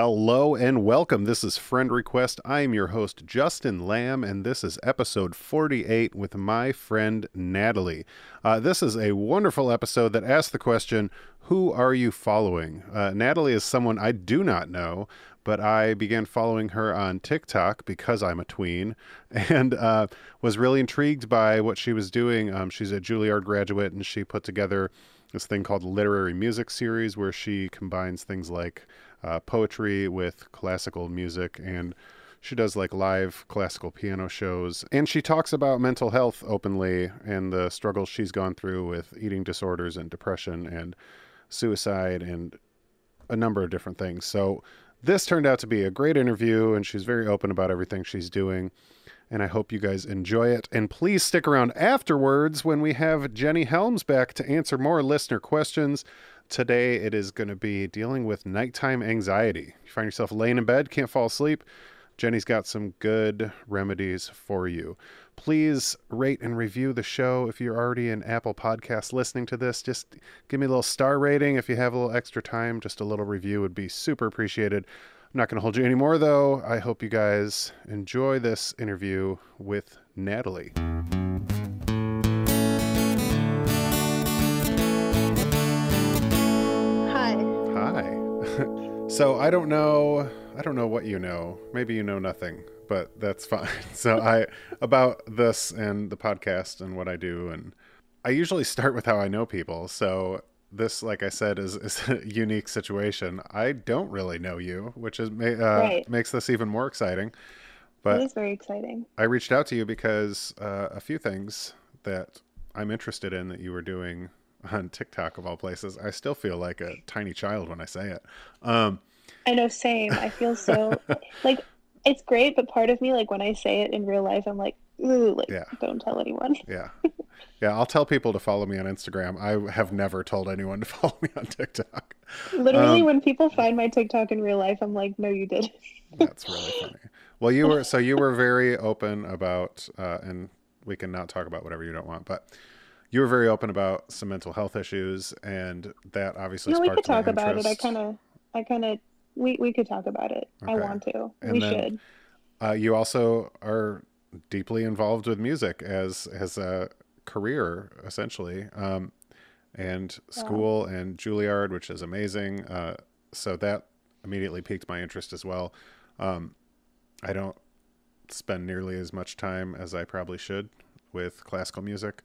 Hello and welcome. This is Friend Request. I am your host, Justin Lamb, and this is episode 48 with my friend Natalie. Uh, this is a wonderful episode that asks the question Who are you following? Uh, Natalie is someone I do not know, but I began following her on TikTok because I'm a tween and uh, was really intrigued by what she was doing. Um, she's a Juilliard graduate and she put together this thing called Literary Music Series where she combines things like uh, poetry with classical music and she does like live classical piano shows and she talks about mental health openly and the struggles she's gone through with eating disorders and depression and suicide and a number of different things so this turned out to be a great interview and she's very open about everything she's doing and I hope you guys enjoy it. And please stick around afterwards when we have Jenny Helms back to answer more listener questions. Today it is going to be dealing with nighttime anxiety. You find yourself laying in bed, can't fall asleep. Jenny's got some good remedies for you. Please rate and review the show. If you're already in Apple Podcasts listening to this, just give me a little star rating. If you have a little extra time, just a little review would be super appreciated. I'm not going to hold you anymore, though. I hope you guys enjoy this interview with Natalie. So I don't know. I don't know what you know. Maybe you know nothing, but that's fine. So I about this and the podcast and what I do, and I usually start with how I know people. So this, like I said, is, is a unique situation. I don't really know you, which is uh, Right. makes this even more exciting. It But is very exciting. I reached out to you because uh, a few things that I'm interested in that you were doing on TikTok of all places. I still feel like a tiny child when I say it. Um, I know, same. I feel so like it's great, but part of me, like when I say it in real life, I'm like, ooh, like Yeah. don't tell anyone. yeah, yeah. I'll tell people to follow me on Instagram. I have never told anyone to follow me on TikTok. Literally, Um, when people find my TikTok in real life, I'm like, no, you did. That's really funny. Well, you were so you were very open about, uh, and we can not talk about whatever you don't want, but you were very open about some mental health issues, and that obviously No, we could talk about it. I kind of, I kind of, we we could talk about it. I want to. And we then- should. Uh, you also are deeply involved with music as as a career, essentially, um, and school and Juilliard, which is amazing. Uh, so that immediately piqued my interest as well. Um, I don't spend nearly as much time as I probably should with classical music,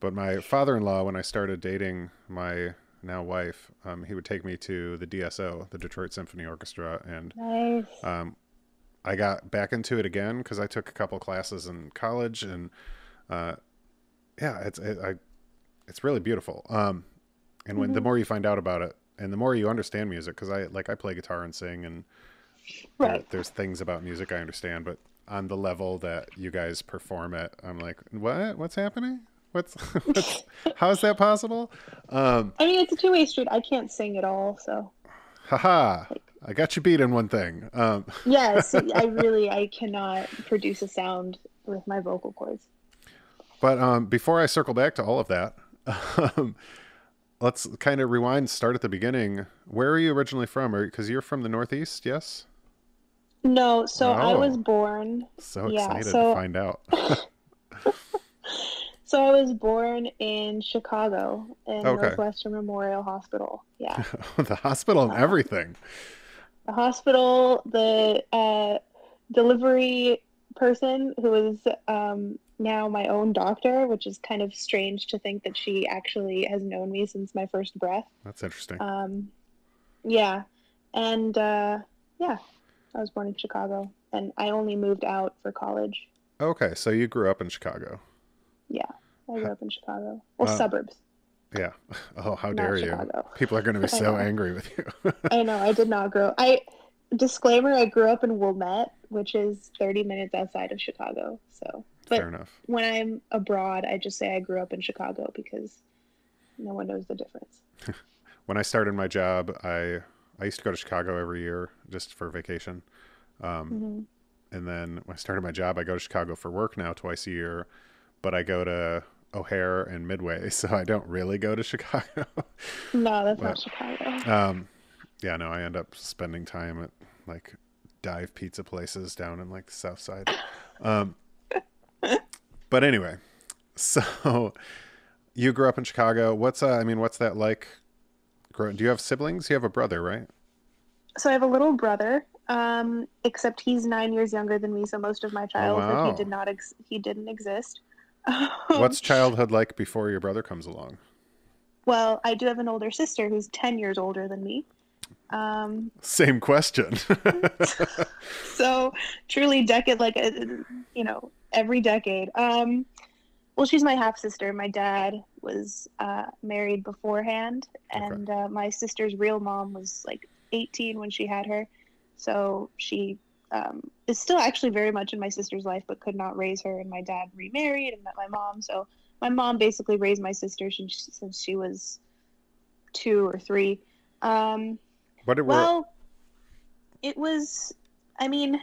but my father-in-law, when I started dating my now wife, um, he would take me to the DSO, the Detroit Symphony Orchestra, and Nice. um, I got back into it again because I took a couple classes in college, and uh, yeah, it's it, I, it's really beautiful. Um, and when the more you find out about it, and the more you understand music, because I like I play guitar and sing, and there- there's things about music I understand, but on the level that you guys perform at, I'm like, what? What's happening? What's, what's how is that possible? Um, I mean, it's a two way street. I can't sing at all, so haha, I got you beat in one thing. Um, yes, I really, I cannot produce a sound with my vocal cords. But um, before I circle back to all of that, um, let's kind of rewind, start at the beginning. Where are you originally from? Because you're from the Northeast, yes? No, so I Oh. was born. So Yeah, excited so- to find out. So I was born in Chicago in Okay. Northwestern Memorial Hospital. Yeah, the hospital and everything. the hospital, the uh, delivery person who is um, now my own doctor, which is kind of strange to think that she actually has known me since my first breath. That's interesting. Um, yeah, and uh, yeah, I was born in Chicago, and I only moved out for college. Okay, so you grew up in Chicago. Yeah, I grew up in Chicago. Well, Uh, suburbs. Yeah. Oh, how Not dare you? People are going to be so angry with you. I know I did not grow. I disclaimer: I grew up in Wilmette, which is 30 minutes outside of Chicago. So, but Fair enough. when I'm abroad, I just say I grew up in Chicago because no one knows the difference. When I started my job, I I used to go to Chicago every year just for vacation. Um, hmm and then when I started my job, I go to Chicago for work now twice a year, but I go to O'Hare and Midway, so I don't really go to Chicago. No, that's Well, not Chicago. um, yeah, no, I end up spending time at like dive pizza places down in like the south side. Um, but anyway, so you grew up in Chicago. What's uh, I mean, what's that like? Grow- Do you have siblings? You have a brother, right? So I have a little brother, um, except he's nine years younger than me. So most of my childhood, wow. he did not ex- he didn't exist. What's childhood like before your brother comes along? well, I do have an older sister who's ten years older than me. Um, Same question. so truly decade like uh, you know every decade um well she's my half sister my dad was uh married beforehand and uh, my sister's real mom was like 18 when she had her so she um, is still actually very much in my sister's life but could not raise her and my dad remarried and met my mom so my mom basically raised my sister since, since she was two or three um, what were well, it was. I mean,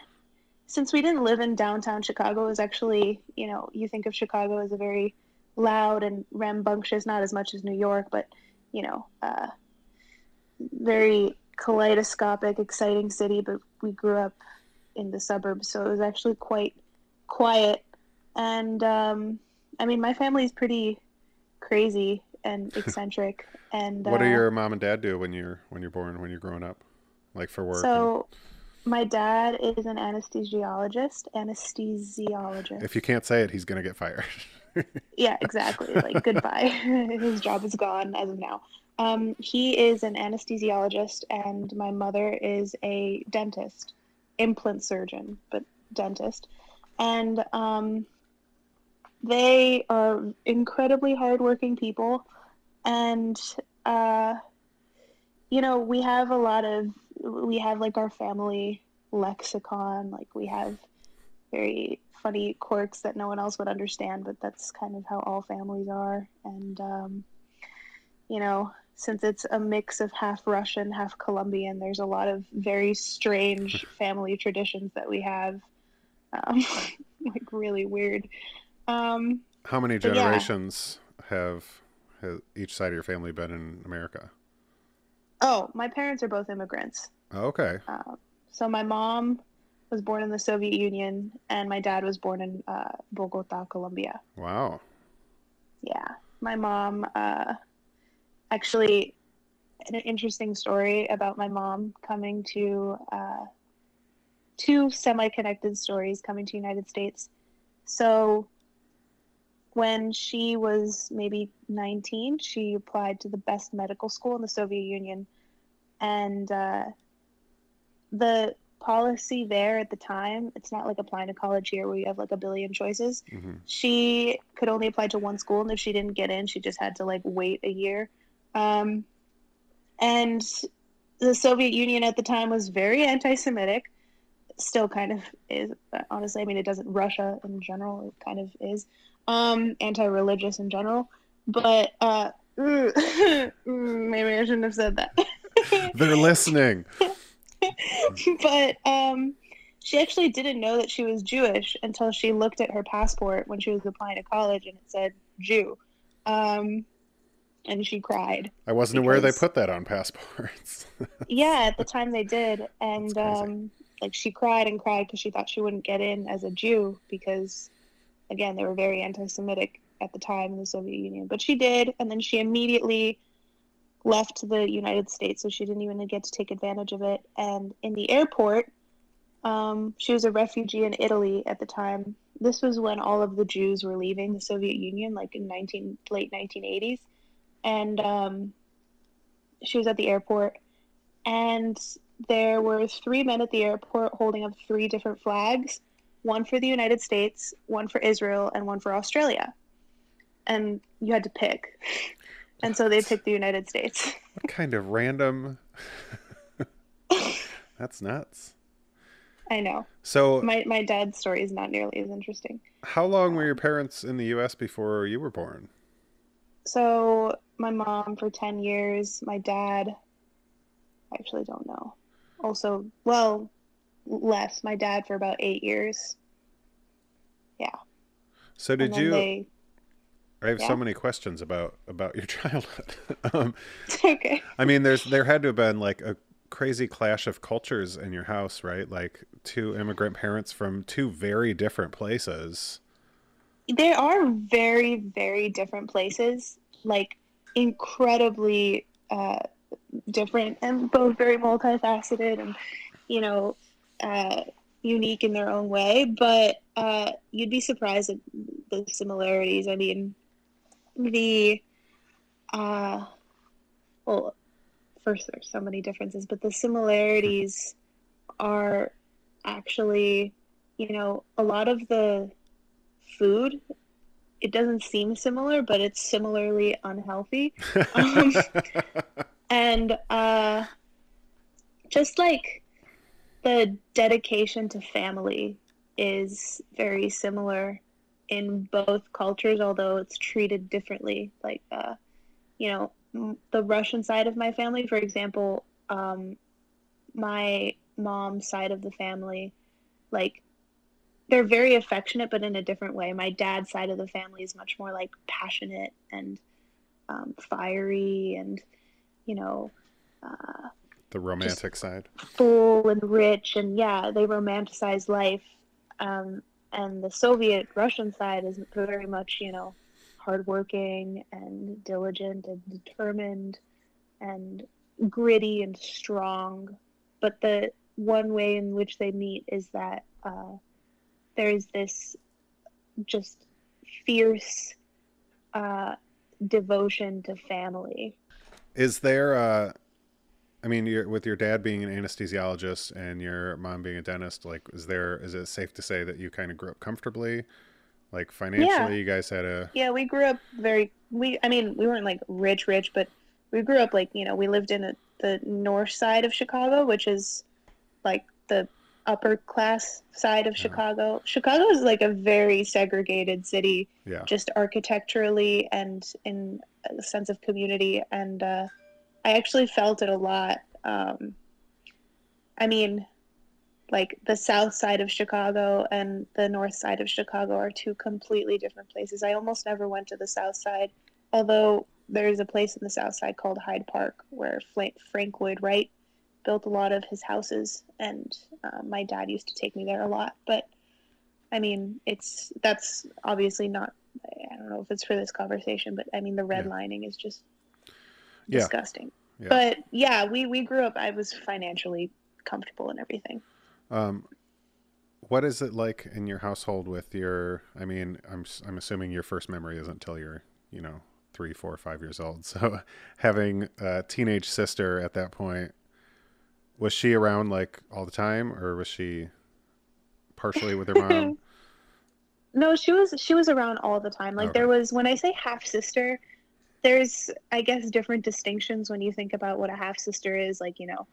since we didn't live in downtown Chicago, it was actually you know you think of Chicago as a very loud and rambunctious, not as much as New York, but you know, uh, very kaleidoscopic, exciting city. But we grew up in the suburbs, so it was actually quite quiet. And um, I mean, my family's pretty crazy and eccentric. And what do uh, your mom and dad do when you're when you're born when you're growing up, like for work? and- So, my dad is an anesthesiologist. Anesthesiologist. if you can't say it, he's gonna get fired. yeah, exactly. Like goodbye. His job is gone as of now. Um, he is an anesthesiologist, and my mother is a dentist, implant surgeon, but dentist. And um, they are incredibly hardworking people, and uh, you know we have a lot of we have like our family lexicon, like we have very funny quirks that no one else would understand, but that's kind of how all families are. And, um, you know, since it's a mix of half Russian, half Colombian, there's a lot of very strange family traditions that we have. Um, like, really weird. Um, How many But yeah. generations have, each side of your family been in America? oh, my parents are both immigrants. Okay. Um, so my mom was born in the Soviet Union, and my dad was born in uh, Bogota, Colombia. Wow. Yeah, my mom uh, actually an interesting story about my mom coming to uh, two semi-connected stories coming to United States. So when she was maybe 19, she applied to the best medical school in the Soviet Union, and uh, the policy there at the time it's not like applying to college here where you have like a billion choices. Hmm she could only apply to one school and if she didn't get in she just had to like wait a year um, and the soviet union at the time was very anti-semitic still kind of is honestly i mean it doesn't russia in general it kind of is um, anti-religious in general but uh, maybe i shouldn't have said that They're listening. but um, she actually didn't know that she was Jewish until she looked at her passport when she was applying to college and it said Jew. Um, and she cried. I wasn't aware they put that on passports. Yeah, at the time they did. And um, like she cried and cried because she thought she wouldn't get in as a Jew because, again, they were very anti Semitic at the time in the Soviet Union. But she did. And then she immediately left the United States, so she didn't even get to take advantage of it. And in the airport, um, she was a refugee in Italy at the time. This was when all of the Jews were leaving the Soviet Union, like in 19 late 1980s, and um, she was at the airport, and there were three men at the airport holding up three different flags, one for the United States, one for Israel, and one for Australia, and you had to pick. And so they picked the United States. what kind of random? That's nuts. I know. So, My my dad's story is not nearly as interesting. how long were your parents in the U.S. before you were born? So my mom for ten years, my dad I actually don't know. Also, well, less. My dad for about eight years. Yeah. So, did you? they I have yeah. so many questions about about your childhood. um, okay. I mean, there's there had to have been like a crazy clash of cultures in your house, right? Like two immigrant parents from two very different places. They are very, very different places, like incredibly uh, different and both very multifaceted and, you know, uh, unique in their own way. But uh, you'd be surprised at the similarities. I mean, the, uh, well, first there's so many differences, but the similarities are actually, you know, a lot of the food. It doesn't seem similar, but it's similarly unhealthy. Um, and uh, just like the dedication to family is very similar in both cultures, although it's treated differently. Like, uh, you know, the Russian side of my family, for example, um, my mom's side of the family, like they're very affectionate, but in a different way. My dad's side of the family is much more like passionate and um, fiery, and you know, uh, the romantic side, full and rich, and yeah, they romanticize life. Um, and the Soviet Russian side is very much, you know, hardworking and diligent and determined and gritty and strong. But the one way in which they meet is that uh, there's this just fierce uh, devotion to family. Is there, uh, I mean, you're, with your dad being an anesthesiologist and your mom being a dentist, like, is there, is it safe to say that you kind of grew up comfortably? Like financially, yeah. you guys had a yeah. We grew up very we. I mean, we weren't like rich, rich, but we grew up like you know we lived in a, the north side of Chicago, which is like the upper class side of. Chicago. Chicago is like a very segregated city, yeah. just architecturally and in a sense of community. And uh, I actually felt it a lot. Um, I mean, like the south side of Chicago and the north side of Chicago are two completely different places. I almost never went to the south side, although there's a place in the south side called Hyde Park where Frank Lloyd Wright built a lot of his houses, and uh, my dad used to take me there a lot. But I mean, it's that's obviously not. I don't know if it's for this conversation, but I mean, the redlining yeah. is just yeah. disgusting. Yeah. But yeah, we we grew up. I was financially comfortable and everything. Um, what is it like in your household with your? I mean, I'm I'm assuming your first memory isn't until you're you know three, four, five years old. So having a teenage sister at that point, was she around like all the time, or was she partially with her mom? no, she was she was around all the time. Like okay. there was when I say half sister, there's I guess different distinctions when you think about what a half sister is. Like you know,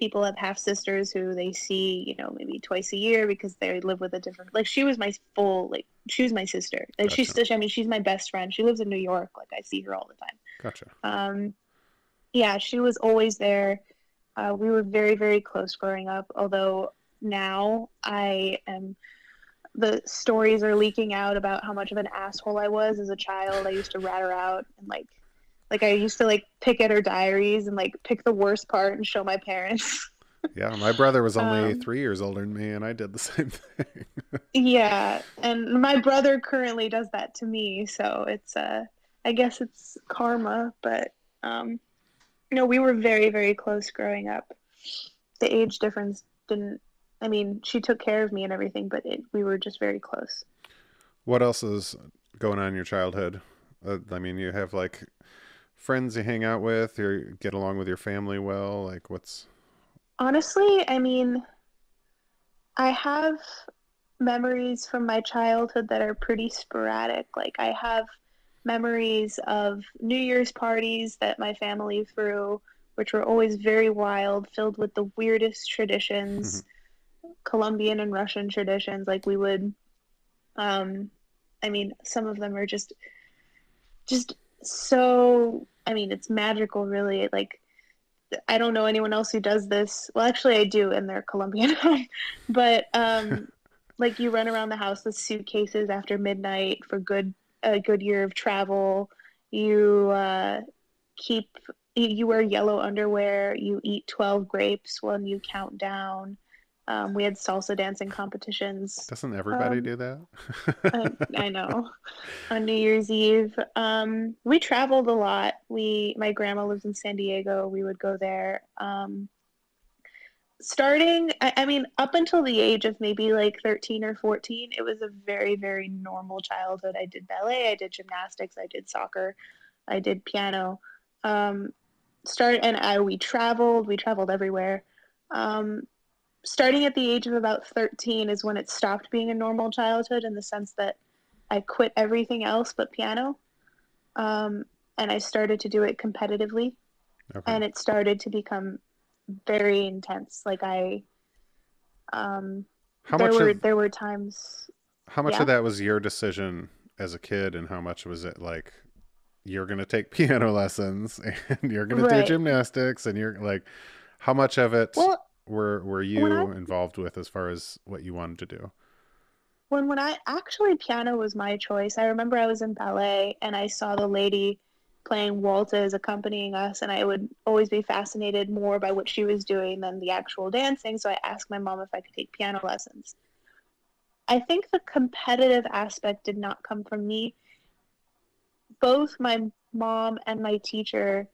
people have half sisters who they see, you know, maybe twice a year because they live with a different. Like she was my full, like she was my sister. Like gotcha. she's still, I mean, she's my best friend. She lives in New York. Like I see her all the time. Gotcha. Um, yeah, she was always there. Uh, we were very, very close growing up. Although now I am, the stories are leaking out about how much of an asshole I was as a child. I used to rat her out and like like I used to like pick at her diaries and like pick the worst part and show my parents. yeah, my brother was only um, three years older than me, and I did the same thing. yeah, and my brother currently does that to me, so it's uh, I guess it's karma, but um, you know, we were very very close growing up. The age difference didn't. I mean, she took care of me and everything, but it, we were just very close. What else is going on in your childhood? Uh, I mean, you have like friends you hang out with or get along with your family well? Like, what's. Honestly, I mean, I have memories from my childhood that are pretty sporadic. Like, I have memories of New Year's parties that my family threw, which were always very wild, filled with the weirdest traditions, Colombian and Russian traditions. Like, we would. Um, I mean, some of them are just just so I mean, it's magical, really. Like, I don't know anyone else who does this. Well, actually, I do, and they're Colombian. but um, like, you run around the house with suitcases after midnight for good a good year of travel. You uh, keep you, you wear yellow underwear. You eat twelve grapes when you count down. Um, we had salsa dancing competitions. Doesn't everybody Um, do that? I, I know. On New Year's Eve, um, we traveled a lot. We, my grandma lives in San Diego. We would go there. Starting, I, I mean, up until the age of maybe like 13 or 14, it was a very, very normal childhood. I did ballet, I did gymnastics, I did soccer, I did piano. Um, start and I we traveled. We traveled everywhere. Um, starting at the age of about 13 is when it stopped being a normal childhood in the sense that I quit everything else but piano. Um, and I started to do it competitively Okay. and it started to become very intense. Like I, um, how there much were, of, there were times, how much yeah. of that was your decision as a kid and how much was it like you're going to take piano lessons and you're going to do gymnastics and you're like how much of it well, were were you I- involved with as far as what you wanted to do? when when I actually piano was my choice. I remember I was in ballet and I saw the lady playing waltzes accompanying us and I would always be fascinated more by what she was doing than the actual dancing, so I asked my mom if I could take piano lessons. I think the competitive aspect did not come from me. Both my mom and my teacher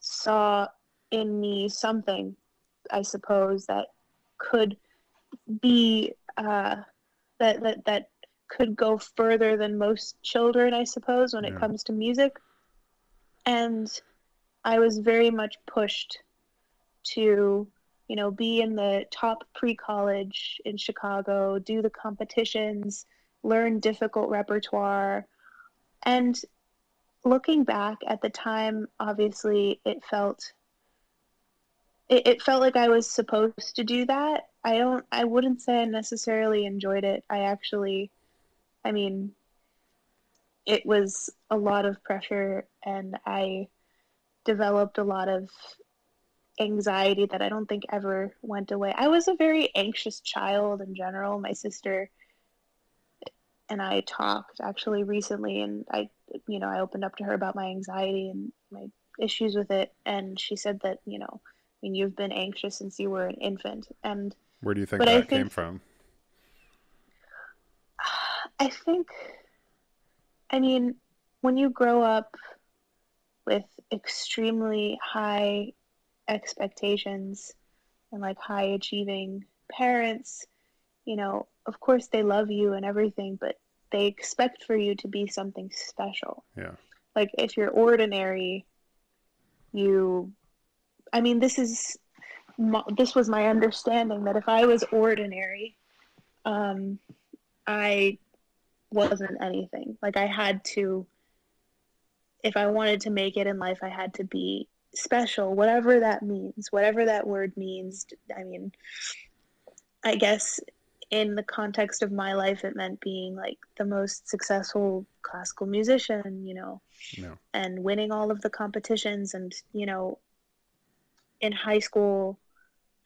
saw in me something, I suppose, that could be uh, that that that could go further than most children, I suppose, when Yeah. it comes to music. And I was very much pushed to, you know, be in the top pre-college in Chicago, do the competitions, learn difficult repertoire. And looking back at the time, obviously it felt it, it felt like I was supposed to do that. I don't I wouldn't say I necessarily enjoyed it. I actually I mean it was a lot of pressure and I developed a lot of anxiety that I don't think ever went away. I was a very anxious child in general. My sister and I talked actually recently and I you know, I opened up to her about my anxiety and my issues with it and she said that, you know, I mean, you've been anxious since you were an infant and Where do you think that came from? I think, I mean, when you grow up with extremely high expectations and like high achieving parents, you know, of course they love you and everything, but they expect for you to be something special. Yeah. Like if you're ordinary, you, I mean, this is, this was my understanding that if I was ordinary, um, I wasn't anything. Like I had to, if I wanted to make it in life, I had to be special, whatever that means, whatever that word means. I mean, I guess in the context of my life, it meant being like the most successful classical musician, you know, No. and winning all of the competitions. And, you know, in high school,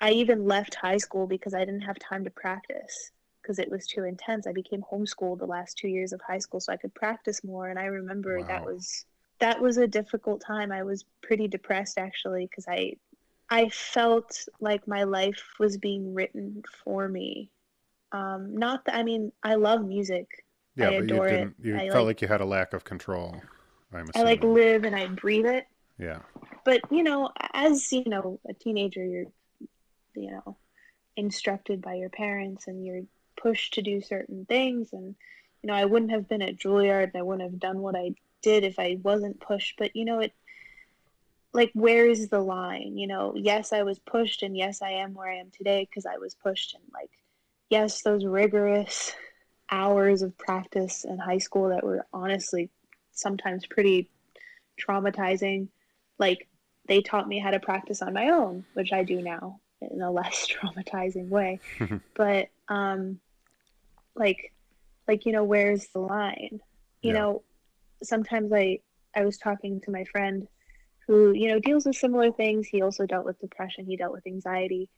I even left high school because I didn't have time to practice because it was too intense. I became homeschooled the last two years of high school so I could practice more. And I remember that was that was a difficult time. I was pretty depressed actually because I I felt like my life was being written for me. Um, not that I mean I love music. Yeah, I but you didn't you I felt like- like you had a lack of control. I'm I like live and I breathe it. Yeah. but you know as you know a teenager you're you know instructed by your parents and you're pushed to do certain things. And you know i wouldn't have been at juilliard and i wouldn't have done what i did if i wasn't pushed. But you know it like where is the line? You know yes i was pushed and yes i am where i am today because i was pushed. And like yes those rigorous hours of practice in high school that were honestly sometimes pretty traumatizing like they taught me how to practice on my own which i do now in a less traumatizing way. But um like like you know where's the line? You Yeah. know sometimes i i was talking to my friend who you know deals with similar things. He also dealt with depression. He dealt with anxiety.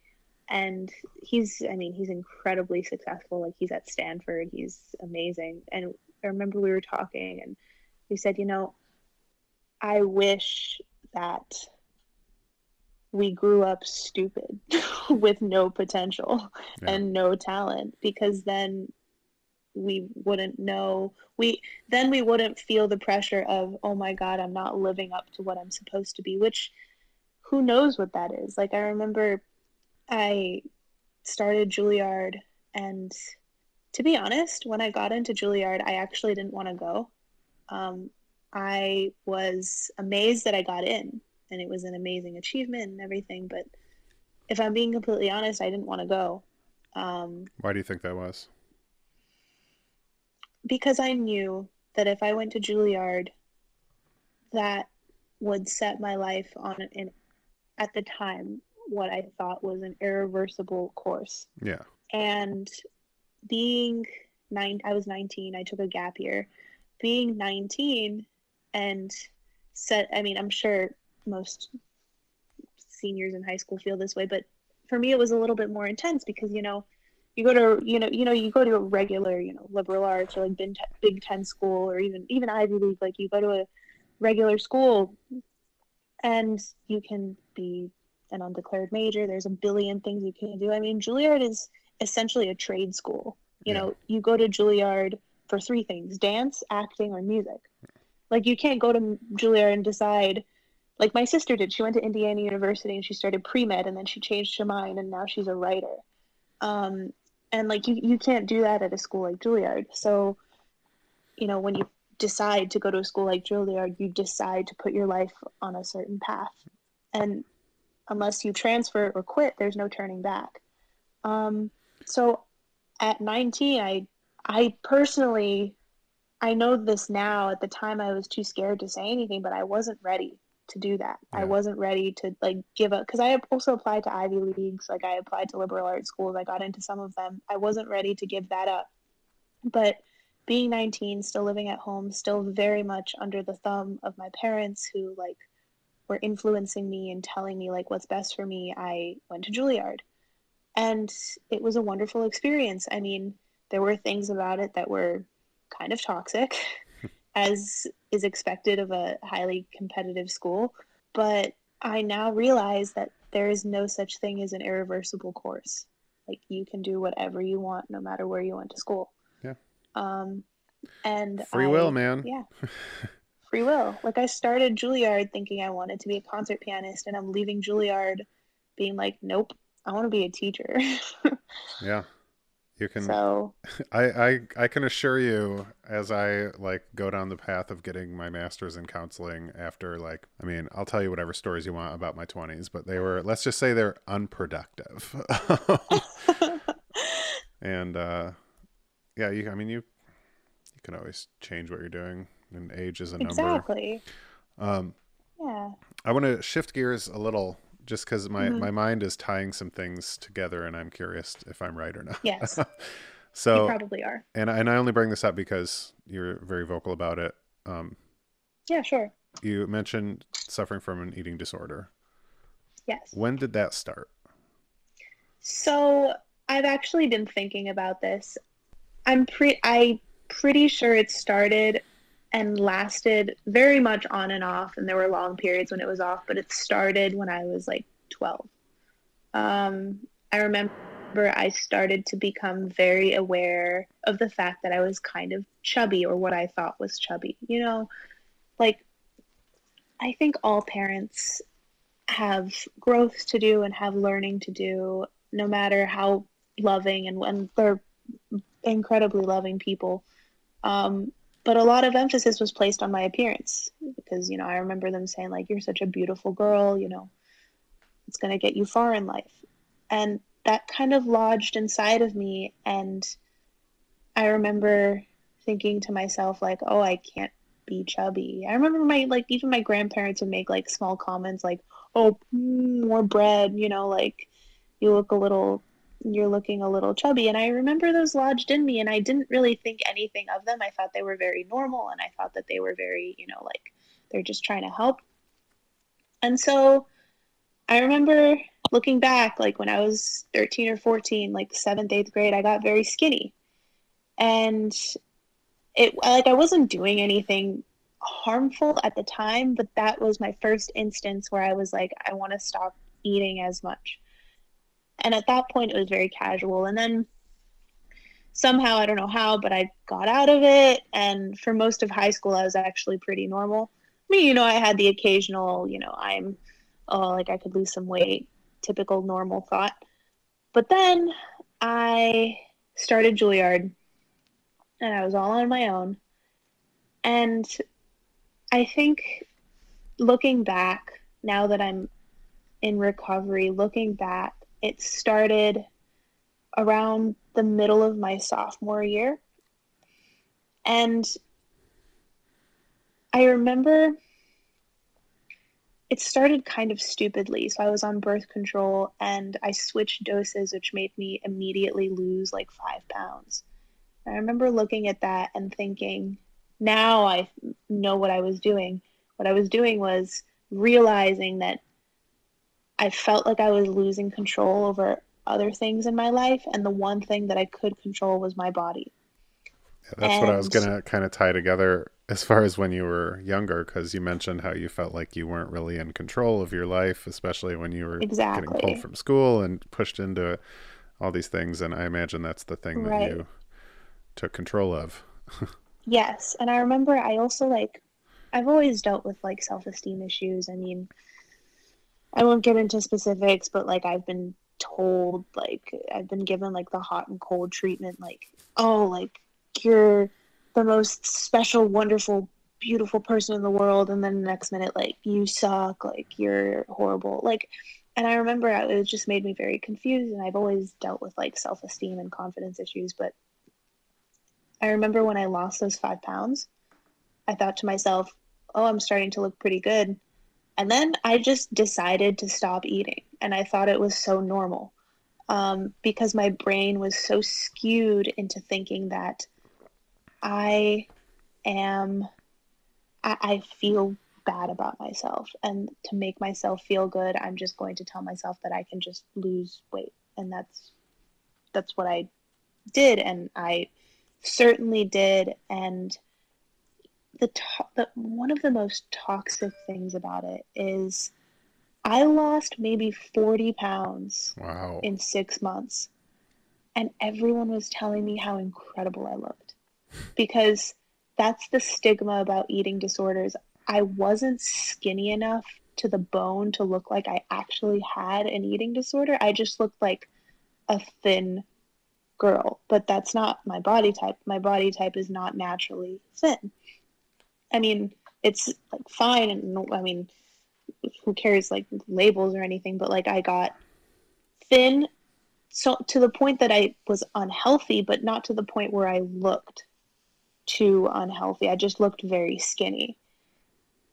And he's i mean he's incredibly successful. Like he's at stanford. He's amazing. And i remember we were talking and he said you know i wish that we grew up stupid with no potential Yeah. and no talent because then we wouldn't know. We then we wouldn't feel the pressure of oh my god i'm not living up to what i'm supposed to be which who knows what that is. Like i remember i started juilliard and to be honest when i got into juilliard i actually didn't want to go. Um, i was amazed that i got in and it was an amazing achievement and everything but if i'm being completely honest i didn't want to go um, Why do you think that was? because I knew that if I went to Juilliard, that would set my life on an, at the time, what I thought was an irreversible course. Yeah. And being nine, I was 19, I took a gap year. Being 19 and set, I mean, I'm sure most seniors in high school feel this way, but for me, it was a little bit more intense because, you know, you go to you know you know you go to a regular you know liberal arts or like big, ten school or even even ivy league like you go to a regular school and you can be an undeclared major. There's a billion things you can do. I mean juilliard is essentially a trade school. You Yeah. know you go to juilliard for three things dance acting or music. Like you can't go to juilliard and decide like my sister did she went to indiana university and she started pre-med and then she changed her mind and now she's a writer um, and like you, you can't do that at a school like Juilliard. So, you know, when you decide to go to a school like Juilliard, you decide to put your life on a certain path, and unless you transfer or quit, there's no turning back. Um, so, at 19, I I personally I know this now. At the time, I was too scared to say anything, but I wasn't ready to do that. I wasn't ready to like give up because I also applied to Ivy leagues. Like I applied to liberal arts schools. I got into some of them. I wasn't ready to give that up. But being 19, still living at home, still very much under the thumb of my parents who like were influencing me and telling me like what's best for me, I went to Juilliard. And it was a wonderful experience. I mean, there were things about it that were kind of toxic, as is expected of a highly competitive school. But I now realize that there is no such thing as an irreversible course. Like you can do whatever you want, no matter where you went to school. Yeah. Um, and Free I- will, man. Yeah. Free will. Like I started Juilliard thinking I wanted to be a concert pianist, and I'm leaving Juilliard being like, nope, I want to be a teacher. Yeah. You can so I, I I can assure you as I like go down the path of getting my masters in counseling after like I mean, I'll tell you whatever stories you want about my 20s, but they were let's just say they're unproductive. and uh yeah, you I mean you you can always change what you're doing and age is a number. exactly. Um Yeah. I want to shift gears a little just cuz my Mhm. my mind is tying some things together and I'm curious if I'm right or not. Yes. you so probably are. and I- and I only bring this up because you're very vocal about it. Um, Yeah, sure. you mentioned suffering from an eating disorder. Yes. When did that start? So I've actually been thinking about this. I'm pre I pretty sure it started and lasted very much on and off, and there were long periods when it was off, but it started when I was like 12. Um, I remember I started to become very aware of the fact that I was kind of chubby or what I thought was chubby. You know, like I think all parents have growth to do and have learning to do no matter how loving and when they're incredibly loving people um, but a lot of emphasis was placed on my appearance because you know i remember them saying like you're such a beautiful girl you know it's going to get you far in life. And that kind of lodged inside of me and i remember thinking to myself like oh i can't be chubby. I remember my like even my grandparents would make like small comments like oh more bread you know like you look a little you're looking a little chubby. And i remember those lodged in me and i didn't really think anything of them. I thought they were very normal and i thought that they were very you know like they're just trying to help. And so i remember looking back like when i was 13 or 14 like seventh eighth grade i got very skinny. And it like i wasn't doing anything harmful at the time but that was my first instance where i was like i want to stop eating as much. And at that point, it was very casual. And then somehow, I don't know how, but I got out of it. And for most of high school, I was actually pretty normal. I mean, you know, I had the occasional, you know, I'm, oh, like I could lose some weight, typical normal thought. But then I started Juilliard and I was all on my own. And I think looking back, now that I'm in recovery, looking back, it started around the middle of my sophomore year. And I remember it started kind of stupidly. So I was on birth control and I switched doses, which made me immediately lose like five pounds. I remember looking at that and thinking, now I know what I was doing. What I was doing was realizing that I felt like I was losing control over other things in my life, and the one thing that I could control was my body. Yeah, that's and... what I was going to kind of tie together as far as when you were younger, because you mentioned how you felt like you weren't really in control of your life, especially when you were exactly. getting pulled from school and pushed into all these things. And I imagine that's the thing right. that you took control of. yes. And I remember I also like, I've always dealt with like self esteem issues. I mean, I won't get into specifics, but like I've been told, like, I've been given like the hot and cold treatment, like, oh, like, you're the most special, wonderful, beautiful person in the world. And then the next minute, like, you suck, like, you're horrible. Like, and I remember it just made me very confused. And I've always dealt with like self esteem and confidence issues, but I remember when I lost those five pounds, I thought to myself, oh, I'm starting to look pretty good. And then I just decided to stop eating. And I thought it was so normal um, because my brain was so skewed into thinking that I am, I, I feel bad about myself. And to make myself feel good, I'm just going to tell myself that I can just lose weight. And that's, that's what I did. And I, certainly did and the, to- the one of the most toxic things about it is I lost maybe 40 pounds wow. in 6 months and everyone was telling me how incredible I looked because that's the stigma about eating disorders. I wasn't skinny enough to the bone to look like I actually had an eating disorder. I just looked like a thin girl, but that's not my body type. My body type is not naturally thin. I mean, it's like fine, and I mean, who cares like labels or anything? But like, I got thin, so to the point that I was unhealthy, but not to the point where I looked too unhealthy. I just looked very skinny.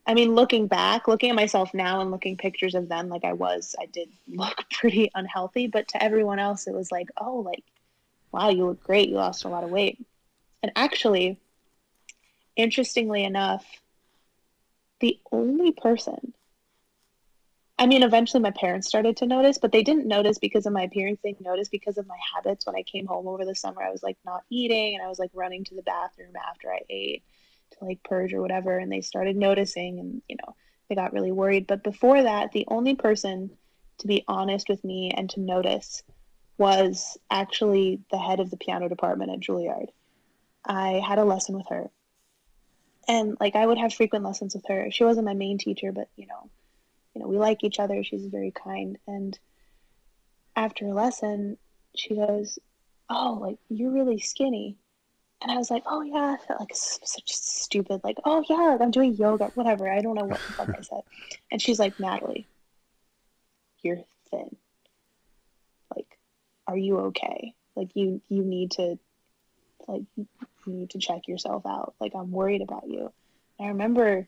I mean, looking back, looking at myself now and looking pictures of then, like I was, I did look pretty unhealthy. But to everyone else, it was like, oh, like wow, you look great. You lost a lot of weight. And actually, interestingly enough, the only person, I mean, eventually my parents started to notice, but they didn't notice because of my appearance. They noticed because of my habits. When I came home over the summer, I was like not eating and I was like running to the bathroom after I ate to like purge or whatever. And they started noticing and, you know, they got really worried. But before that, the only person to be honest with me and to notice was actually the head of the piano department at Juilliard. I had a lesson with her. And like I would have frequent lessons with her. She wasn't my main teacher, but you know, you know, we like each other. She's very kind. And after a lesson, she goes, "Oh, like you're really skinny." And I was like, "Oh yeah," I felt like such stupid, like, "Oh yeah, like, I'm doing yoga, whatever." I don't know what the fuck I said. And she's like, "Natalie, you're thin." Like, are you okay? Like you you need to like you need to check yourself out. Like I'm worried about you. And I remember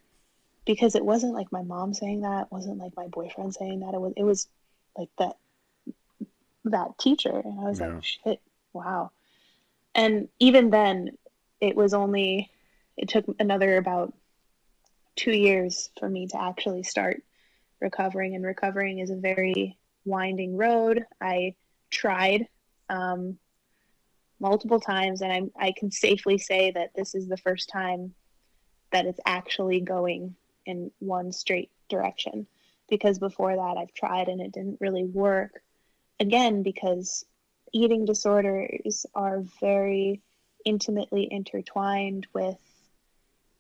because it wasn't like my mom saying that, wasn't like my boyfriend saying that. It was it was like that that teacher and I was yeah. like, shit, wow. And even then it was only it took another about two years for me to actually start recovering and recovering is a very winding road. I tried um, multiple times, and I, I can safely say that this is the first time that it's actually going in one straight direction because before that I've tried and it didn't really work. Again, because eating disorders are very intimately intertwined with,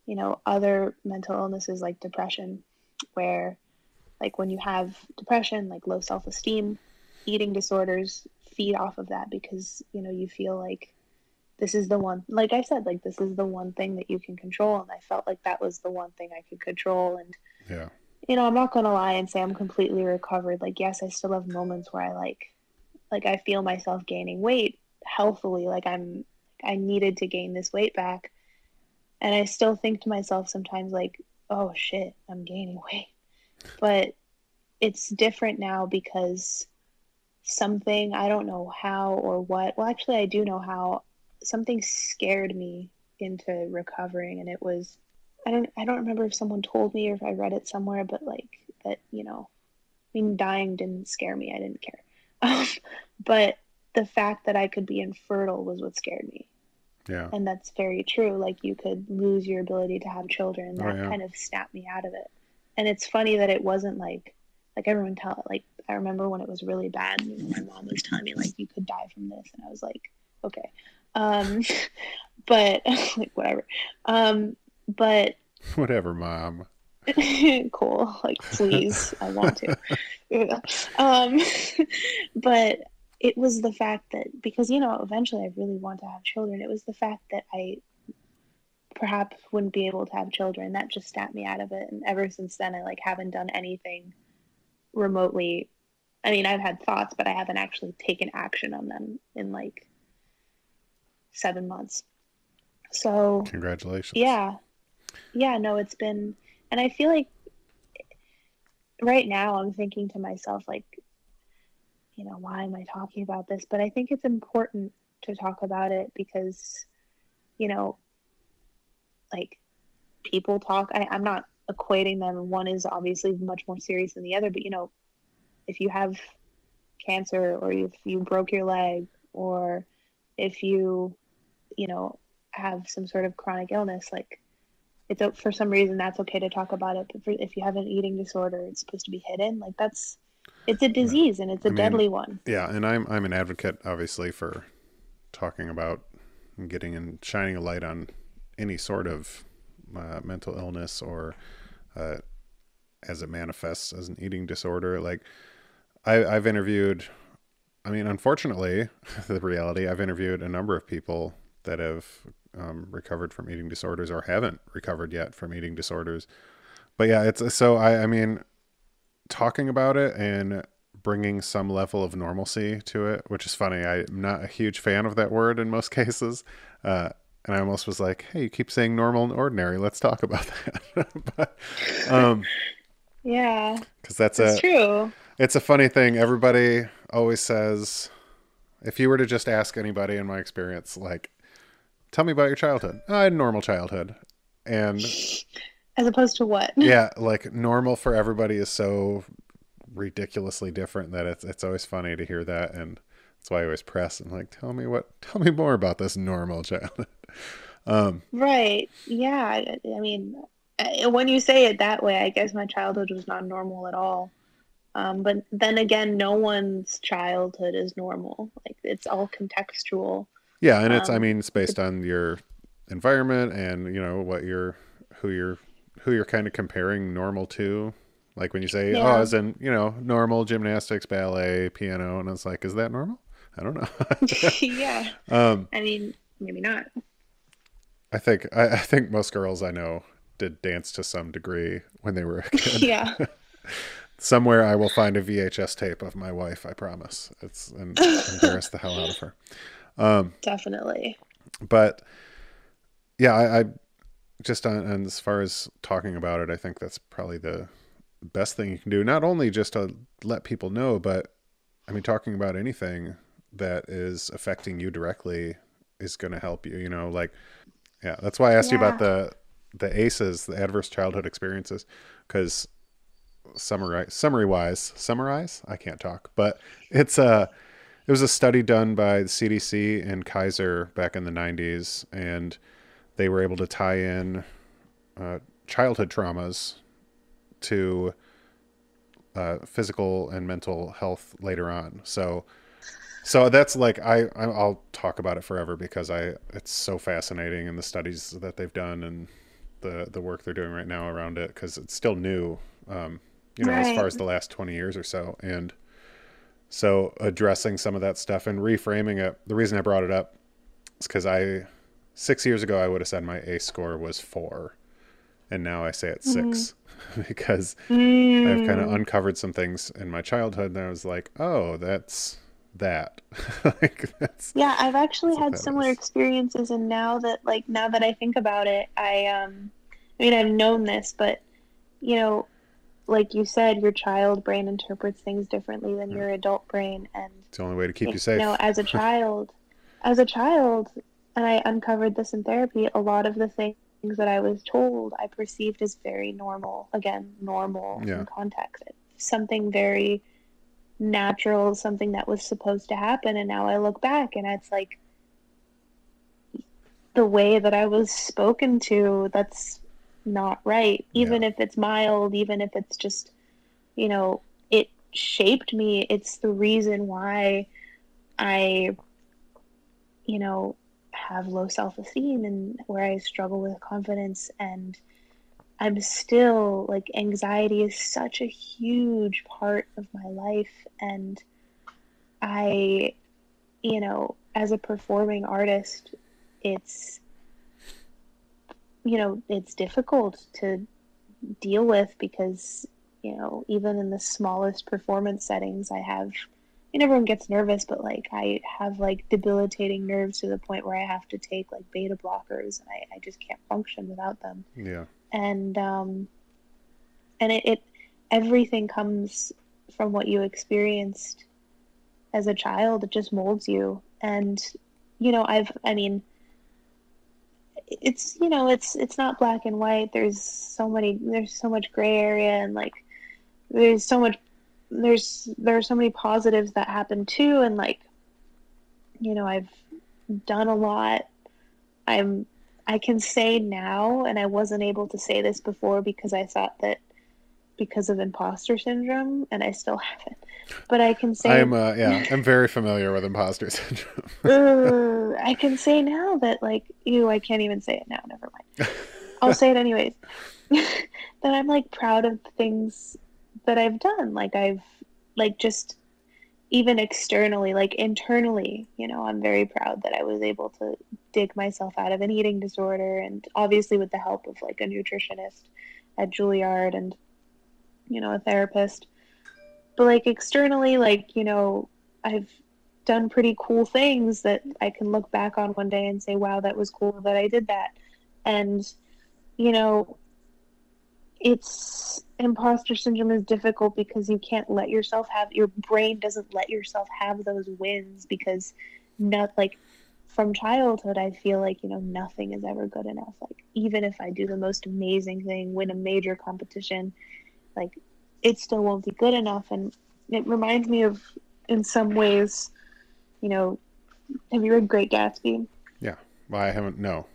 you know, other mental illnesses like depression, where, like, when you have depression, like low self esteem, eating disorders feed off of that because, you know, you feel like this is the one, like I said, like, this is the one thing that you can control. And I felt like that was the one thing I could control. And, Yeah. you know, I'm not going to lie and say I'm completely recovered. Like, yes, I still have moments where I like, like, I feel myself gaining weight healthily. Like, I'm, I needed to gain this weight back. And I still think to myself sometimes, like, oh shit, I'm gaining weight. But it's different now because something, I don't know how or what. Well, actually, I do know how. Something scared me into recovering, and it was I don't I don't remember if someone told me or if I read it somewhere, but like that, you know, I mean, dying didn't scare me. I didn't care. Um, but the fact that I could be infertile was what scared me. Yeah. And that's very true. Like you could lose your ability to have children. Oh, that yeah. kind of snapped me out of it. And it's funny that it wasn't like like everyone tell like I remember when it was really bad and my mom was telling me like you could die from this and I was like, okay. Um but like whatever. Um but Whatever, mom. cool like please i want to um but it was the fact that because you know eventually i really want to have children it was the fact that i perhaps wouldn't be able to have children that just snapped me out of it and ever since then i like haven't done anything remotely i mean i've had thoughts but i haven't actually taken action on them in like seven months so Congratulations. yeah. Yeah, no, it's been and I feel like right now I'm thinking to myself like you know, why am I talking about this? But I think it's important to talk about it because you know, like people talk I, I'm not equating them. One is obviously much more serious than the other, but you know, if you have cancer or if you broke your leg or if you, you know, have some sort of chronic illness, like it's for some reason that's okay to talk about it. But for, if you have an eating disorder, it's supposed to be hidden. Like that's it's a disease and it's a I mean, deadly one. Yeah, and I'm I'm an advocate, obviously, for talking about and getting and shining a light on any sort of uh, mental illness or uh, as it manifests as an eating disorder. Like I, I've interviewed. I mean, unfortunately, the reality I've interviewed a number of people that have um, recovered from eating disorders or haven't recovered yet from eating disorders. But yeah, it's so I, I mean, talking about it and bringing some level of normalcy to it, which is funny. I'm not a huge fan of that word in most cases. Uh, and I almost was like, hey, you keep saying normal and ordinary. Let's talk about that. but, um, Yeah, cause that's it's a, true. it's a funny thing. Everybody always says, if you were to just ask anybody in my experience, like, tell me about your childhood. "Oh, I had a normal childhood. And As opposed to what? yeah, like normal for everybody is so ridiculously different that it's it's always funny to hear that, and that's why I always press and like, tell me what, tell me more about this normal childhood. Um, Right. Yeah. I, I mean, uh, when you say it that way, I guess my childhood was not normal at all. Um, but then again, no one's childhood is normal. Like it's all contextual. yeah, and it's I Um, mean it's based on your environment and you know what you're who you're who you're kind of comparing normal to. Like when you say, Yeah. oh, as in you know normal gymnastics, ballet, piano, and it's like, is that normal? I don't know. yeah. um, I mean, maybe not. I think I, I think most girls I know did dance to some degree when they were a kid. yeah. Somewhere I will find a VHS tape of my wife. I promise. It's and embarrass the hell out of her. Um, Definitely. but yeah, I, I just on, on as far as talking about it, I think that's probably the best thing you can do. Not only just to let people know, but I mean, talking about anything that is affecting you directly is going to help you. You know, like yeah, that's why I asked you about the the ACEs, the adverse childhood experiences, because summary summary wise, summarize. I can't talk, but it's a it was a study done by the CDC and Kaiser back in the 90s, and they were able to tie in uh, childhood traumas to uh, physical and mental health later on. So, so that's like I I'll talk about it forever because I it's so fascinating and the studies that they've done and the the work they're doing right now around it because it's still new, um, you know, right. as far as the last twenty years or so, and so addressing some of that stuff and reframing it. The reason I brought it up is because I six years ago I would have said my A score was four, and now I say it's mm-hmm. six because mm. I've kind of uncovered some things in my childhood, and I was like, oh, that's that. like that's yeah, I've actually had similar experiences, and now that like now that I think about it, I um, I mean I've known this, but you know, like you said, your child brain interprets things differently than yeah. your adult brain, and it's the only way to keep you safe. You know, as a child, as a child, and I uncovered this in therapy. A lot of the things that I was told, I perceived as very normal. Again, normal yeah. in context. Something very natural, something that was supposed to happen. And now I look back and it's like the way that I was spoken to, that's not right. Even yeah. if it's mild, even if it's just, you know, it shaped me. It's the reason why I, you know, have low self esteem and where I struggle with confidence and I'm still like anxiety is such a huge part of my life and I you know as a performing artist it's you know it's difficult to deal with because you know even in the smallest performance settings I have and everyone gets nervous but like I have like debilitating nerves to the point where I have to take like beta blockers and I, I just can't function without them. Yeah and um, and it, it everything comes from what you experienced as a child. It just molds you, and you know, I've I mean, it's you know, it's it's not black and white. There's so many, there's so much gray area, and like there's so much there's there are so many positives that happen too and like you know i've done a lot i'm I can say now, and I wasn't able to say this before because I thought that because of imposter syndrome, and I still haven't. But I can say I'm uh, yeah, I'm very familiar with imposter syndrome. uh, I can say now that like you, I can't even say it now. Never mind. I'll say it anyways. that I'm like proud of things that I've done. Like I've like just even externally, like internally, you know, I'm very proud that I was able to dig myself out of an eating disorder and obviously with the help of like a nutritionist at Juilliard and, you know, a therapist. But like externally, like, you know, I've done pretty cool things that I can look back on one day and say, wow, that was cool that I did that. And, you know, it's imposter syndrome is difficult because you can't let yourself have your brain doesn't let yourself have those wins because not like from childhood i feel like you know nothing is ever good enough. Like even if i do the most amazing thing win a major competition like it still won't be good enough. And it reminds me of in some ways you know have you read great gatsby? Yeah. Well i haven't no.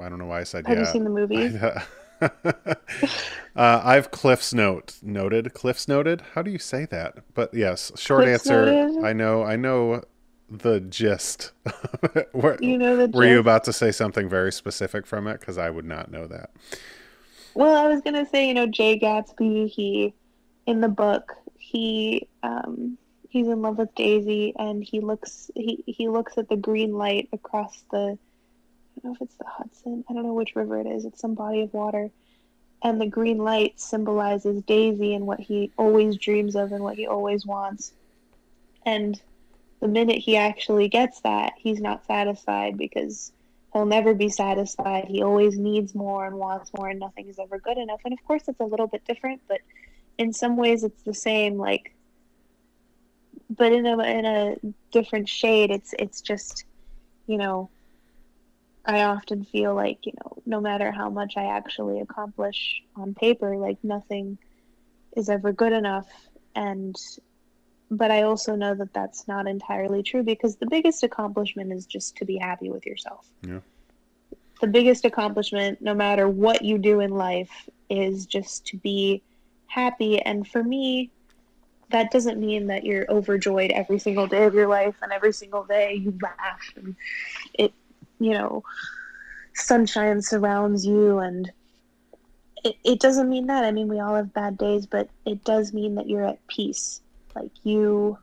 I don't know why i said have yeah. you seen the movie uh, uh, I've Cliff's note noted. Cliff's noted. How do you say that? But yes, short Cliff's answer. Noted. I know. I know the gist. were, you know the. Were you about to say something very specific from it? Because I would not know that. Well, I was gonna say, you know, Jay Gatsby. He, in the book, he um, he's in love with Daisy, and he looks he he looks at the green light across the don't know if it's the Hudson. I don't know which river it is. It's some body of water. And the green light symbolizes Daisy and what he always dreams of and what he always wants. And the minute he actually gets that, he's not satisfied because he'll never be satisfied. He always needs more and wants more, and nothing is ever good enough. And of course, it's a little bit different, but in some ways, it's the same. Like, but in a in a different shade. It's it's just, you know, I often feel like, you know, no matter how much I actually accomplish on paper, like nothing is ever good enough. And, but I also know that that's not entirely true because the biggest accomplishment is just to be happy with yourself. Yeah. The biggest accomplishment, no matter what you do in life, is just to be happy. And for me, that doesn't mean that you're overjoyed every single day of your life and every single day you laugh and it you know sunshine surrounds you and it, it doesn't mean that i mean we all have bad days but it does mean that you're at peace like you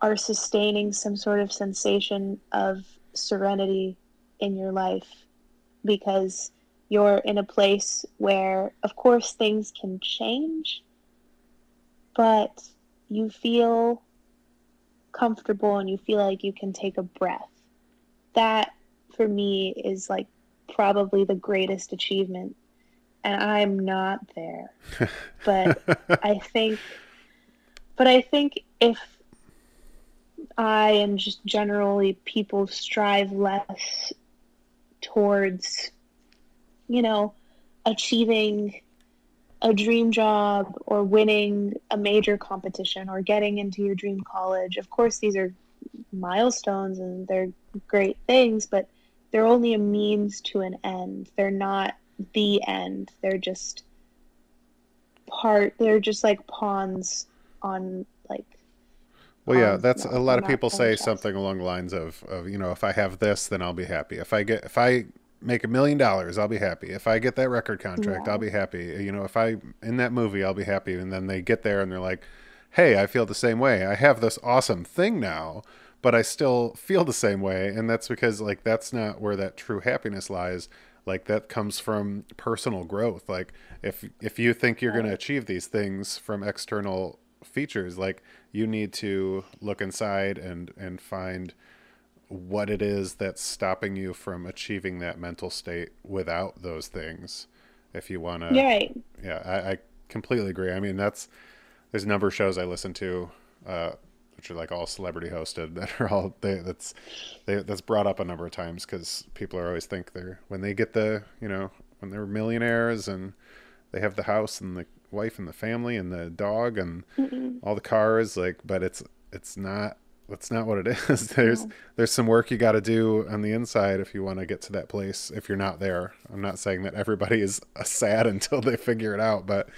are sustaining some sort of sensation of serenity in your life because you're in a place where of course things can change but you feel comfortable and you feel like you can take a breath. That for me is like probably the greatest achievement. And I'm not there. but I think but I think if I and just generally people strive less towards you know achieving a dream job or winning a major competition or getting into your dream college. Of course, these are milestones and they're great things, but they're only a means to an end. They're not the end. They're just part, they're just like pawns on like. Well, yeah, that's a lot of people say something along the lines of, of, you know, if I have this, then I'll be happy. If I get, if I make a million dollars, I'll be happy. If I get that record contract, yeah. I'll be happy. You know, if I in that movie, I'll be happy. And then they get there and they're like, "Hey, I feel the same way. I have this awesome thing now, but I still feel the same way." And that's because like that's not where that true happiness lies. Like that comes from personal growth. Like if if you think you're going to achieve these things from external features, like you need to look inside and and find what it is that's stopping you from achieving that mental state without those things if you want to right yeah I, I, completely agree i mean that's there's a number of shows i listen to uh, which are like all celebrity hosted that are all they that's they, that's brought up a number of times because people are always think they're when they get the you know when they're millionaires and they have the house and the wife and the family and the dog and Mm-mm. all the cars like but it's it's not that's not what it is. There's no. there's some work you got to do on the inside if you want to get to that place. If you're not there, I'm not saying that everybody is uh, sad until they figure it out, but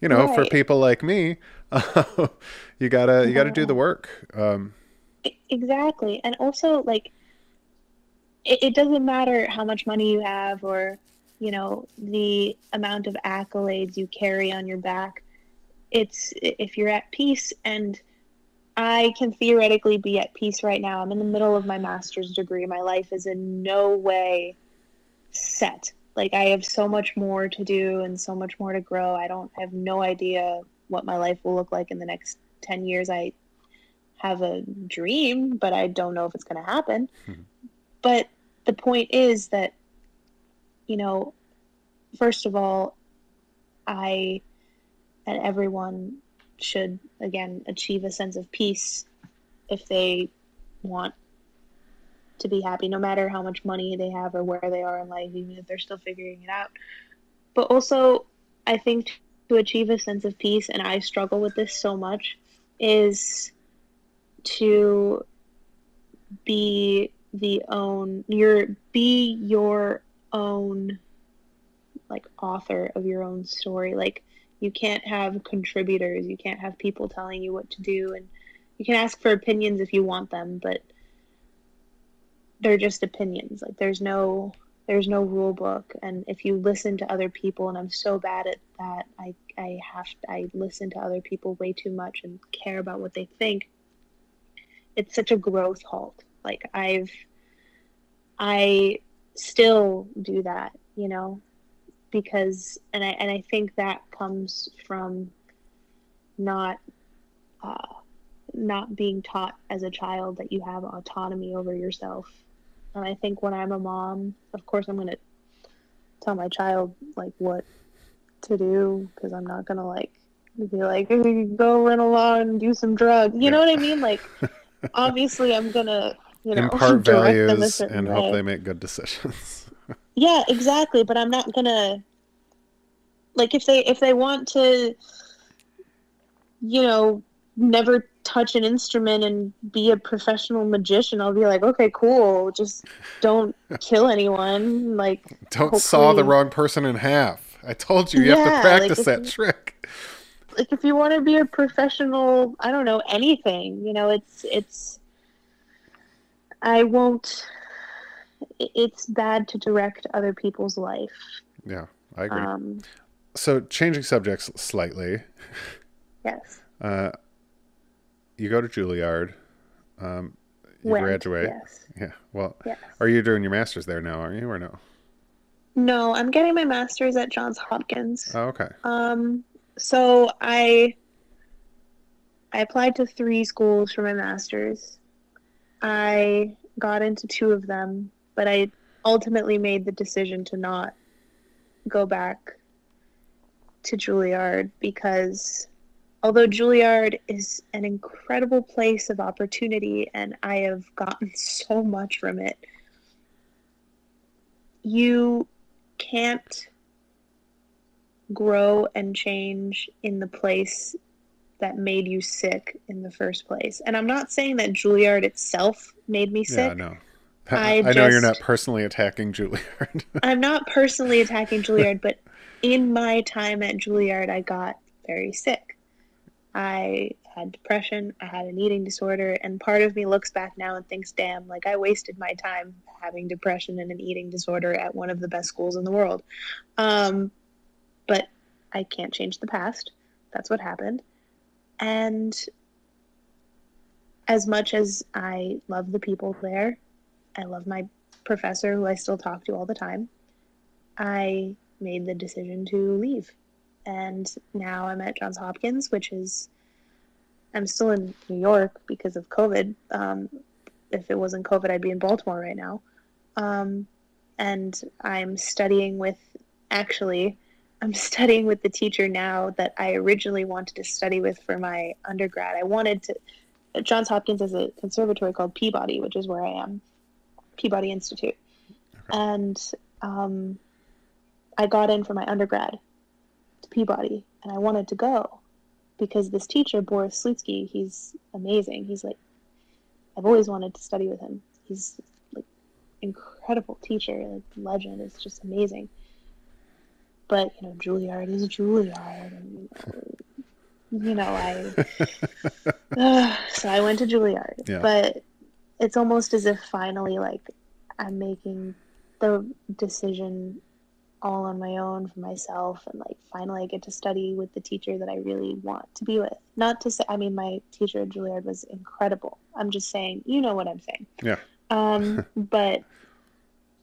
you know, right. for people like me, uh, you gotta you gotta do the work. Um, exactly, and also like it, it doesn't matter how much money you have or you know the amount of accolades you carry on your back. It's if you're at peace and I can theoretically be at peace right now. I'm in the middle of my master's degree. My life is in no way set. Like I have so much more to do and so much more to grow. I don't I have no idea what my life will look like in the next 10 years. I have a dream, but I don't know if it's going to happen. Mm-hmm. But the point is that you know, first of all, I and everyone should again achieve a sense of peace if they want to be happy no matter how much money they have or where they are in life even if they're still figuring it out. But also i think to achieve a sense of peace and i struggle with this so much is to be the own your be your own like author of your own story. Like you can't have contributors. You can't have people telling you what to do and you can ask for opinions if you want them but they're just opinions. Like there's no there's no rule book. And if you listen to other people and i'm so bad at that i i have i listen to other people way too much and care about what they think it's such a growth halt. Like i've i still do that you know because and I and I think that comes from not uh, not being taught as a child that you have autonomy over yourself. And I think when I'm a mom, of course, I'm gonna tell my child like what to do because I'm not gonna like be like go run along and do some drugs. You know what I mean? Like obviously, I'm gonna you know impart values and way. hope they make good decisions. Yeah, exactly. But I'm not gonna like if they if they want to, you know, never touch an instrument and be a professional magician, I'll be like, okay, cool. Just don't kill anyone. Like, don't hopefully... saw the wrong person in half. I told you, you yeah, have to practice like, that trick. like if you want to be a professional, I don't know anything. You know, it's it's. I won't. It's bad to direct other people's life. Yeah, I agree. Um, so changing subjects slightly. yes. Uh, you go to Juilliard. Um, you Went, graduate. Yes. Yeah. Well, Yes. are you doing your master's there now? Are you or no? No, I'm getting my master's at Johns Hopkins. Oh, okay. Um, so I I applied to three schools for my master's. I got into two of them, but I ultimately made the decision to not go back to Juilliard because although Juilliard is an incredible place of opportunity and I have gotten so much from it, you can't grow and change in the place that made you sick in the first place. And I'm not saying that Juilliard itself made me sick. Yeah, no. I I, know you're not personally attacking Juilliard. I'm not personally attacking Juilliard, but in my time at Juilliard, I got very sick. I had depression, I had an eating disorder, and part of me looks back now and thinks, damn, like I wasted my time having depression and an eating disorder at one of the best schools in the world. Um, but I can't change the past. That's what happened. And as much as I love the people there, I love my professor who I still talk to all the time. I made the decision to leave. And now I'm at Johns Hopkins, which is, I'm still in New York because of COVID. Um, if it wasn't COVID, I'd be in Baltimore right now. Um, and I'm studying with, actually, I'm studying with the teacher now that I originally wanted to study with for my undergrad. I wanted to, Johns Hopkins has a conservatory called Peabody, which is where I am, Peabody Institute. And um, I got in for my undergrad to Peabody, and I wanted to go because this teacher, Boris Slutsky, he's amazing. He's like, I've always wanted to study with him. He's like incredible teacher, like legend. It's just amazing. But you know, Juilliard is Juilliard, and you know, I so I went to Juilliard. Yeah. But it's almost as if finally, like, I'm making the decision all on my own for myself, and like finally I get to study with the teacher that I really want to be with. Not to say, I mean, my teacher at Juilliard was incredible. I'm just saying, you know what I'm saying. Yeah. Um, but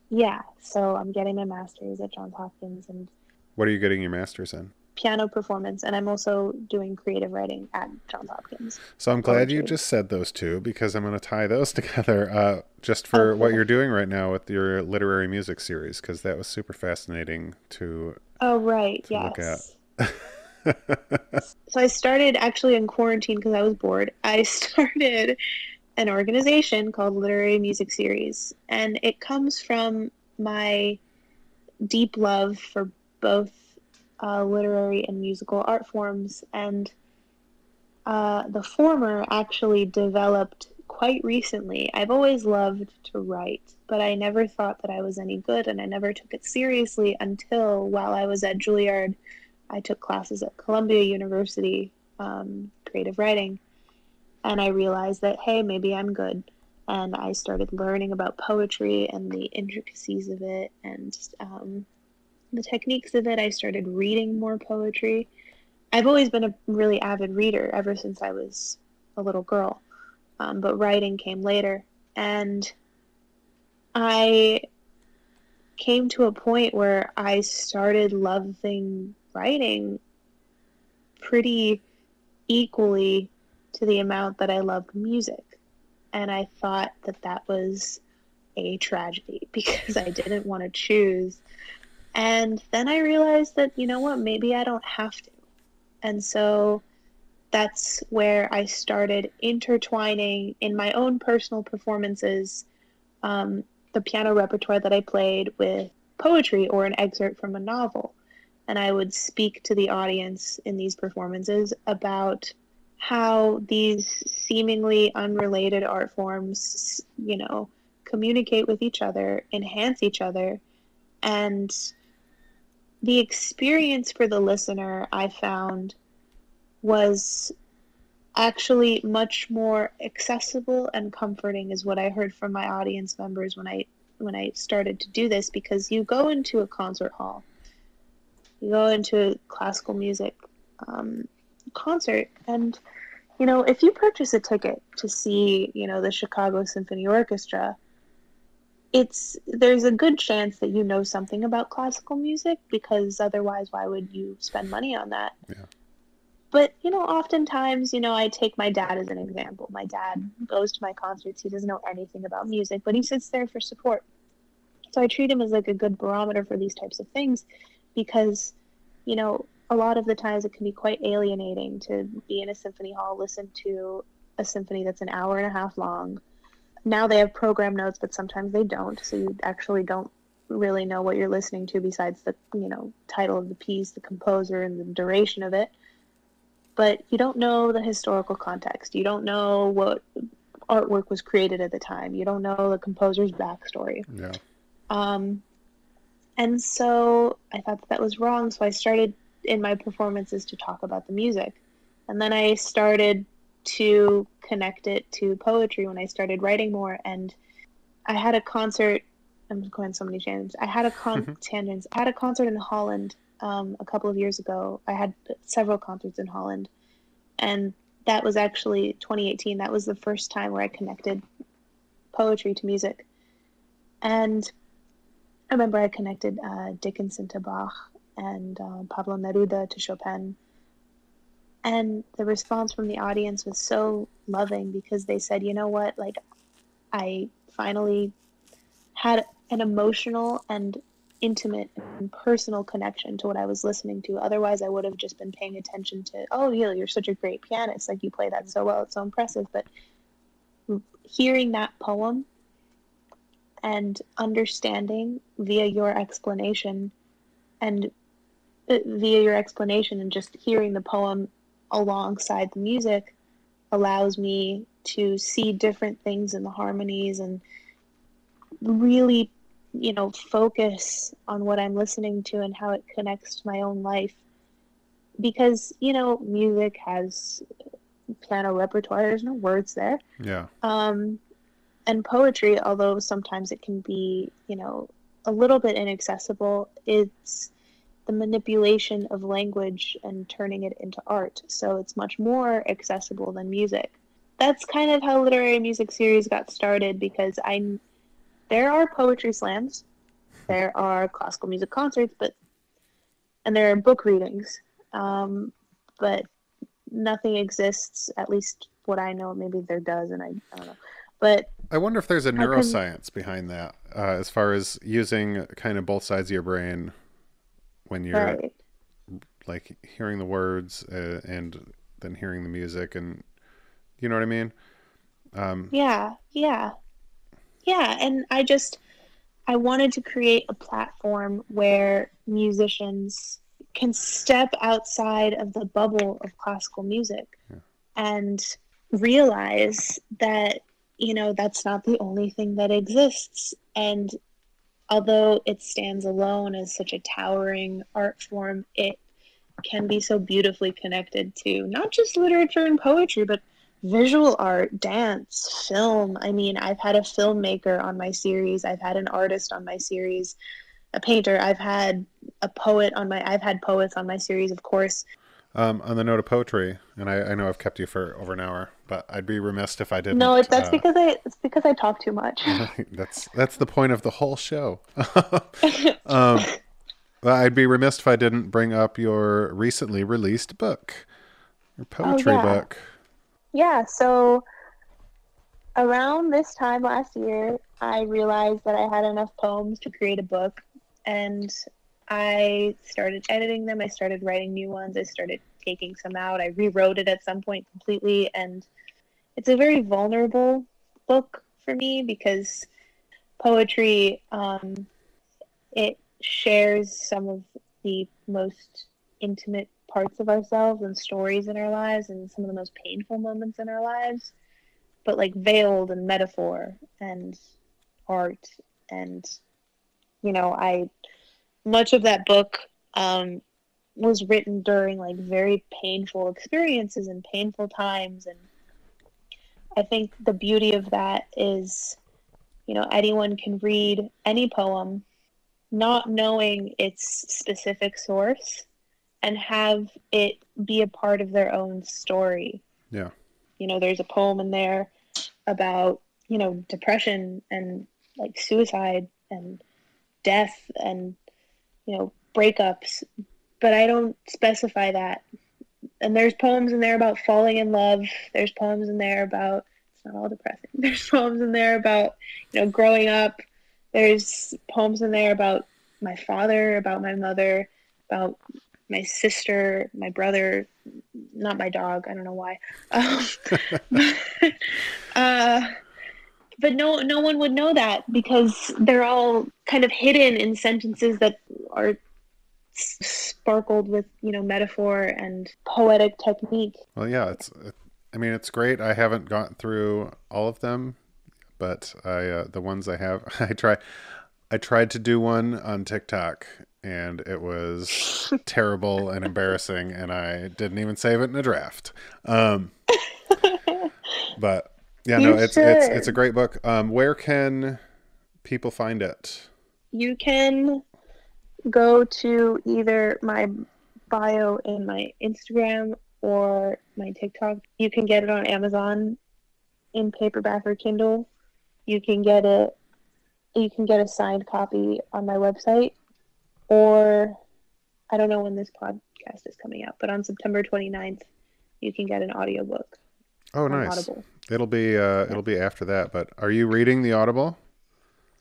yeah, so I'm getting my master's at Johns Hopkins and what are you getting your master's in? Piano performance, and I'm also doing creative writing at Johns Hopkins. So I'm glad you just said those two because I'm going to tie those together uh, just for what cool. you're doing right now with your literary music series because that was super fascinating to. Oh right, To yes. So I started actually in quarantine because I was bored. I started an organization called Literary Music Series, and it comes from my deep love for both uh, literary and musical art forms. And uh, the former actually developed quite recently. I've always loved to write, but I never thought that I was any good, and I never took it seriously until while I was at Juilliard. I took classes at Columbia University, um, creative writing, and I realized that, hey, maybe I'm good. And I started learning about poetry and the intricacies of it and um, the techniques of it. I started reading more poetry. I've always been a really avid reader ever since I was a little girl, um, but writing came later. And I came to a point where I started loving writing pretty equally to the amount that I loved music. And I thought that that was a tragedy because I didn't want to choose. And then I realized that, you know what, maybe I don't have to. And so that's where I started intertwining in my own personal performances um, the piano repertoire that I played with poetry or an excerpt from a novel. And I would speak to the audience in these performances about how these seemingly unrelated art forms, you know, communicate with each other, enhance each other, and the experience for the listener I found was actually much more accessible and comforting is what I heard from my audience members when I when I started to do this because you go into a concert hall, you go into a classical music um, concert, and you know if you purchase a ticket to see you know the Chicago Symphony Orchestra, it's there's a good chance that you know something about classical music because otherwise why would you spend money on that? Yeah. But you know, oftentimes, you know, I take my dad as an example. My dad goes to my concerts. He doesn't know anything about music, but he sits there for support. So I treat him as like a good barometer for these types of things because, you know, a lot of the times it can be quite alienating to be in a symphony hall, listen to a symphony that's an hour and a half long. Now they have program notes, but sometimes they don't. So you actually don't really know what you're listening to besides the, you know, title of the piece, the composer, and the duration of it but you don't know the historical context. You don't know what artwork was created at the time. You don't know the composer's backstory. Yeah. Um, and so I thought that, that was wrong. So I started in my performances to talk about the music. And then I started to connect it to poetry when I started writing more. And I had a concert. I'm going so many tangents. I had a con- tangents. I had a concert in Holland um, a couple of years ago. I had several concerts in Holland, and that was actually 2018. That was the first time where I connected poetry to music, and I remember I connected uh, Dickinson to Bach and uh, Pablo Neruda to Chopin. And the response from the audience was so loving because they said, you know what, like, I finally had an emotional and intimate and personal connection to what I was listening to. Otherwise, I would have just been paying attention to, oh, yeah, you're such a great pianist. Like, you play that so well. It's so impressive. But hearing that poem and understanding via your explanation and uh, via your explanation and just hearing the poem alongside the music allows me to see different things in the harmonies and really you know, focus on what I'm listening to and how it connects to my own life. Because, you know, music has piano repertoire, there's no words there. Yeah. Um, and poetry, although sometimes it can be, you know, a little bit inaccessible, it's the manipulation of language and turning it into art. So it's much more accessible than music. That's kind of how literary music series got started because I there are poetry slams, there are classical music concerts, but and there are book readings, um, but nothing exists. At least what I know. Maybe there does, and I, I don't know. But I wonder if there's a neuroscience can, behind that, uh, as far as using kind of both sides of your brain when you're right. like hearing the words uh, and then hearing the music, and you know what I mean. Um, yeah, yeah yeah and i just i wanted to create a platform where musicians can step outside of the bubble of classical music yeah. and realize that you know that's not the only thing that exists and although it stands alone as such a towering art form it can be so beautifully connected to not just literature and poetry but visual art, dance, film. I mean, I've had a filmmaker on my series, I've had an artist on my series, a painter, I've had a poet on my I've had poets on my series, of course. Um, on the note of poetry, and I, I, know I've kept you for over an hour, but I'd be remiss if I didn't. No, that's uh, because I it's because I talk too much. that's that's the point of the whole show. um, I'd be remiss if I didn't bring up your recently released book, your oh, poetry oh, yeah. book. Yeah, so around this time last year, I realized that I had enough poems to create a book, and I started editing them. I started writing new ones. I started taking some out. I rewrote it at some point completely, and it's a very vulnerable book for me because poetry um, it shares some of the most intimate parts of ourselves and stories in our lives and some of the most painful moments in our lives, but like veiled in metaphor and art. And, you know, I, much of that book um, was written during like very painful experiences and painful times and I think the beauty of that is you know anyone can read any poem not knowing its specific source and have it be a part of their own story. Yeah. You know, there's a poem in there about, you know, depression and like suicide and death and, you know, breakups, but I don't specify that. And there's poems in there about falling in love. There's poems in there about, it's not all depressing. There's poems in there about, you know, growing up. There's poems in there about my father, about my mother, about my sister, my brother, not my dog. I don't know why. Um, but, uh, but no, no one would know that because they're all kind of hidden in sentences that are sparkled with you know metaphor and poetic technique. Well, yeah, it's. I mean, it's great. I haven't gotten through all of them, but I uh, the ones I have, I try. I tried to do one on TikTok and it was terrible and embarrassing, and I didn't even save it in a draft. Um, but yeah, you no, it's should. it's it's a great book. Um, where can people find it? You can go to either my bio in my Instagram or my TikTok. You can get it on Amazon in paperback or Kindle. You can get it you can get a signed copy on my website or I don't know when this podcast is coming out, but on September 29th, you can get an audiobook. Oh, nice. Audible. It'll be uh, it'll be after that. But are you reading the Audible?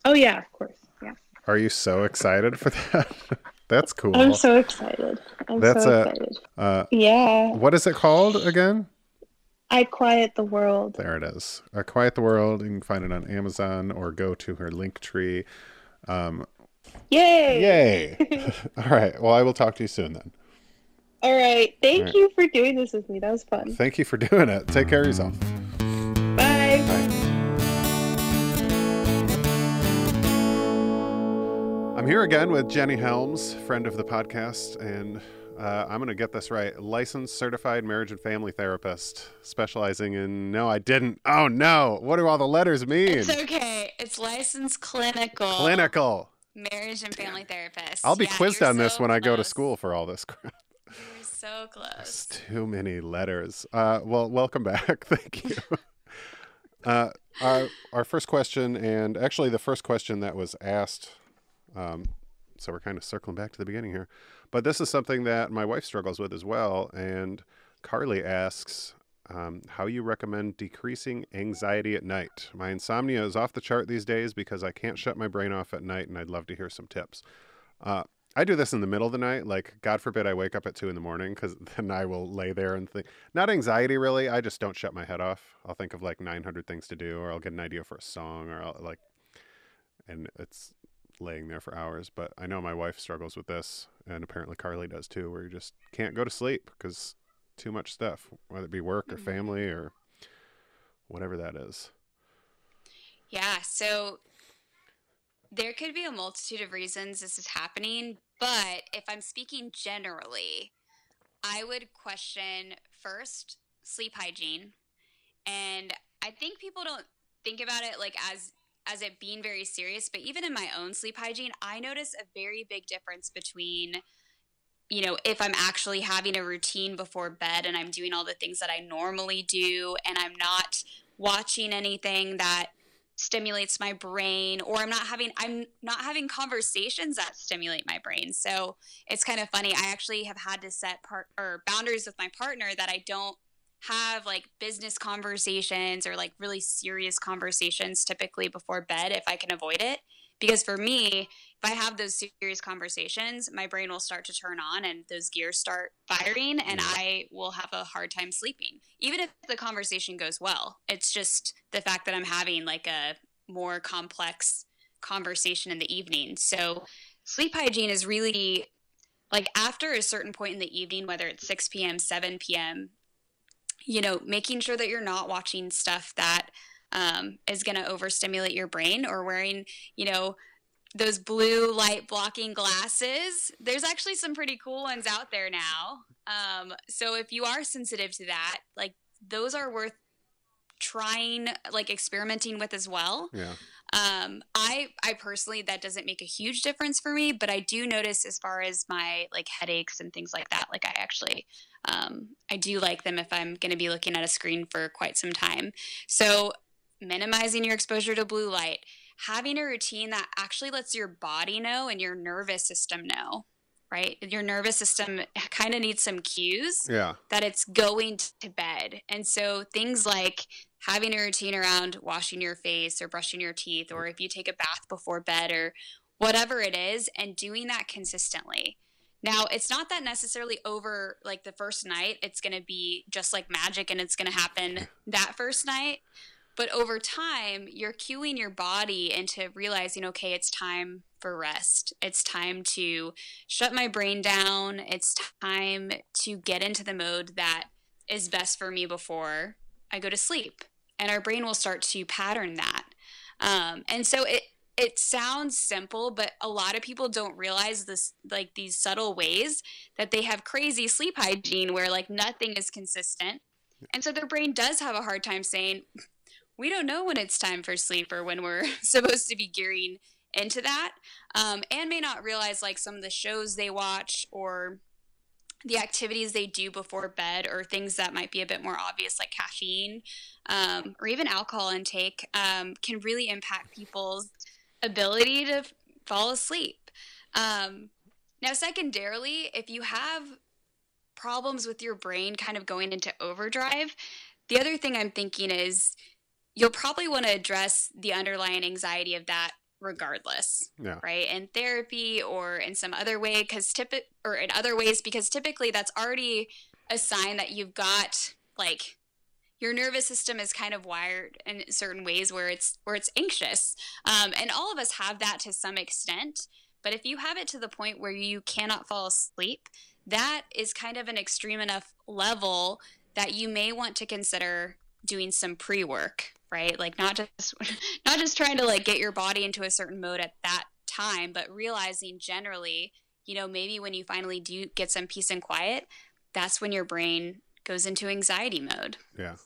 Oh yeah, of course. Yeah. Are you so excited for that? That's cool. I'm so excited. I'm That's so excited. A, uh, yeah. What is it called again? I Quiet the World. There it is. I Quiet the World. You can find it on Amazon or go to her Linktree. Um, Yay! Yay! All right. Well, I will talk to you soon then. All right. Thank All right. you for doing this with me. That was fun. Thank you for doing it. Take care of yourself. I'm here again with Jenny Helms, friend of the podcast, and uh, I'm going to get this right. Licensed certified marriage and family therapist, specializing in. No, I didn't. Oh no! What do all the letters mean? It's okay. It's licensed clinical. Clinical marriage and family therapist. I'll be yeah, quizzed on so this when close. I go to school for all this crap. You're so close. It's too many letters. Uh, well, welcome back. Thank you. uh, our our first question, and actually the first question that was asked. Um, so we're kind of circling back to the beginning here, but this is something that my wife struggles with as well. And Carly asks, um, how you recommend decreasing anxiety at night. My insomnia is off the chart these days because I can't shut my brain off at night, and I'd love to hear some tips. Uh, I do this in the middle of the night. Like, God forbid I wake up at two in the morning because then I will lay there and think, not anxiety really. I just don't shut my head off. I'll think of like 900 things to do, or I'll get an idea for a song, or I'll like, and it's laying there for hours. But I know my wife struggles with this, and apparently Carly does too, where you just can't go to sleep because too much stuff, whether it be work or mm-hmm. family or whatever that is. Yeah. So there could be a multitude of reasons this is happening, but if I'm speaking generally, I would question first sleep hygiene. And I think people don't think about it like as as it being very serious, but even in my own sleep hygiene, I notice a very big difference between you know, if I'm actually having a routine before bed and I'm doing all the things that I normally do and I'm not watching anything that stimulates my brain or I'm not having I'm not having conversations that stimulate my brain. So it's kind of funny. I actually have had to set part or boundaries with my partner that I don't have like business conversations or like really serious conversations typically before bed if I can avoid it. Because for me, if I have those serious conversations, my brain will start to turn on and those gears start firing, and I will have a hard time sleeping. Even if the conversation goes well, it's just the fact that I'm having like a more complex conversation in the evening. So, sleep hygiene is really like after a certain point in the evening, whether it's 6 p.m., 7 p.m., you know, making sure that you're not watching stuff that um, is going to overstimulate your brain or wearing, you know, those blue light blocking glasses. There's actually some pretty cool ones out there now. Um, so if you are sensitive to that, like those are worth trying, like experimenting with as well. Yeah. Um, I I personally that doesn't make a huge difference for me, but I do notice as far as my like headaches and things like that. Like I actually um, I do like them if I'm going to be looking at a screen for quite some time. So minimizing your exposure to blue light, having a routine that actually lets your body know and your nervous system know right? Your nervous system kind of needs some cues yeah. that it's going to bed. And so things like having a routine around washing your face or brushing your teeth, or if you take a bath before bed or whatever it is, and doing that consistently. Now, it's not that necessarily over like the first night, it's going to be just like magic and it's going to happen that first night. But over time, you're cueing your body into realizing, okay, it's time for rest. It's time to shut my brain down. It's time to get into the mode that is best for me before I go to sleep. And our brain will start to pattern that. Um, and so it, it sounds simple, but a lot of people don't realize this, like these subtle ways that they have crazy sleep hygiene where like nothing is consistent. And so their brain does have a hard time saying, we don't know when it's time for sleep or when we're supposed to be gearing into that um, and may not realize like some of the shows they watch or the activities they do before bed or things that might be a bit more obvious like caffeine um, or even alcohol intake um, can really impact people's ability to f- fall asleep. Um, now secondarily if you have problems with your brain kind of going into overdrive the other thing i'm thinking is you'll probably want to address the underlying anxiety of that regardless Yeah. right in therapy or in some other way because typic or in other ways because typically that's already a sign that you've got like your nervous system is kind of wired in certain ways where it's where it's anxious um, and all of us have that to some extent but if you have it to the point where you cannot fall asleep that is kind of an extreme enough level that you may want to consider doing some pre-work right like not just not just trying to like get your body into a certain mode at that time but realizing generally you know maybe when you finally do get some peace and quiet that's when your brain goes into anxiety mode Yeah.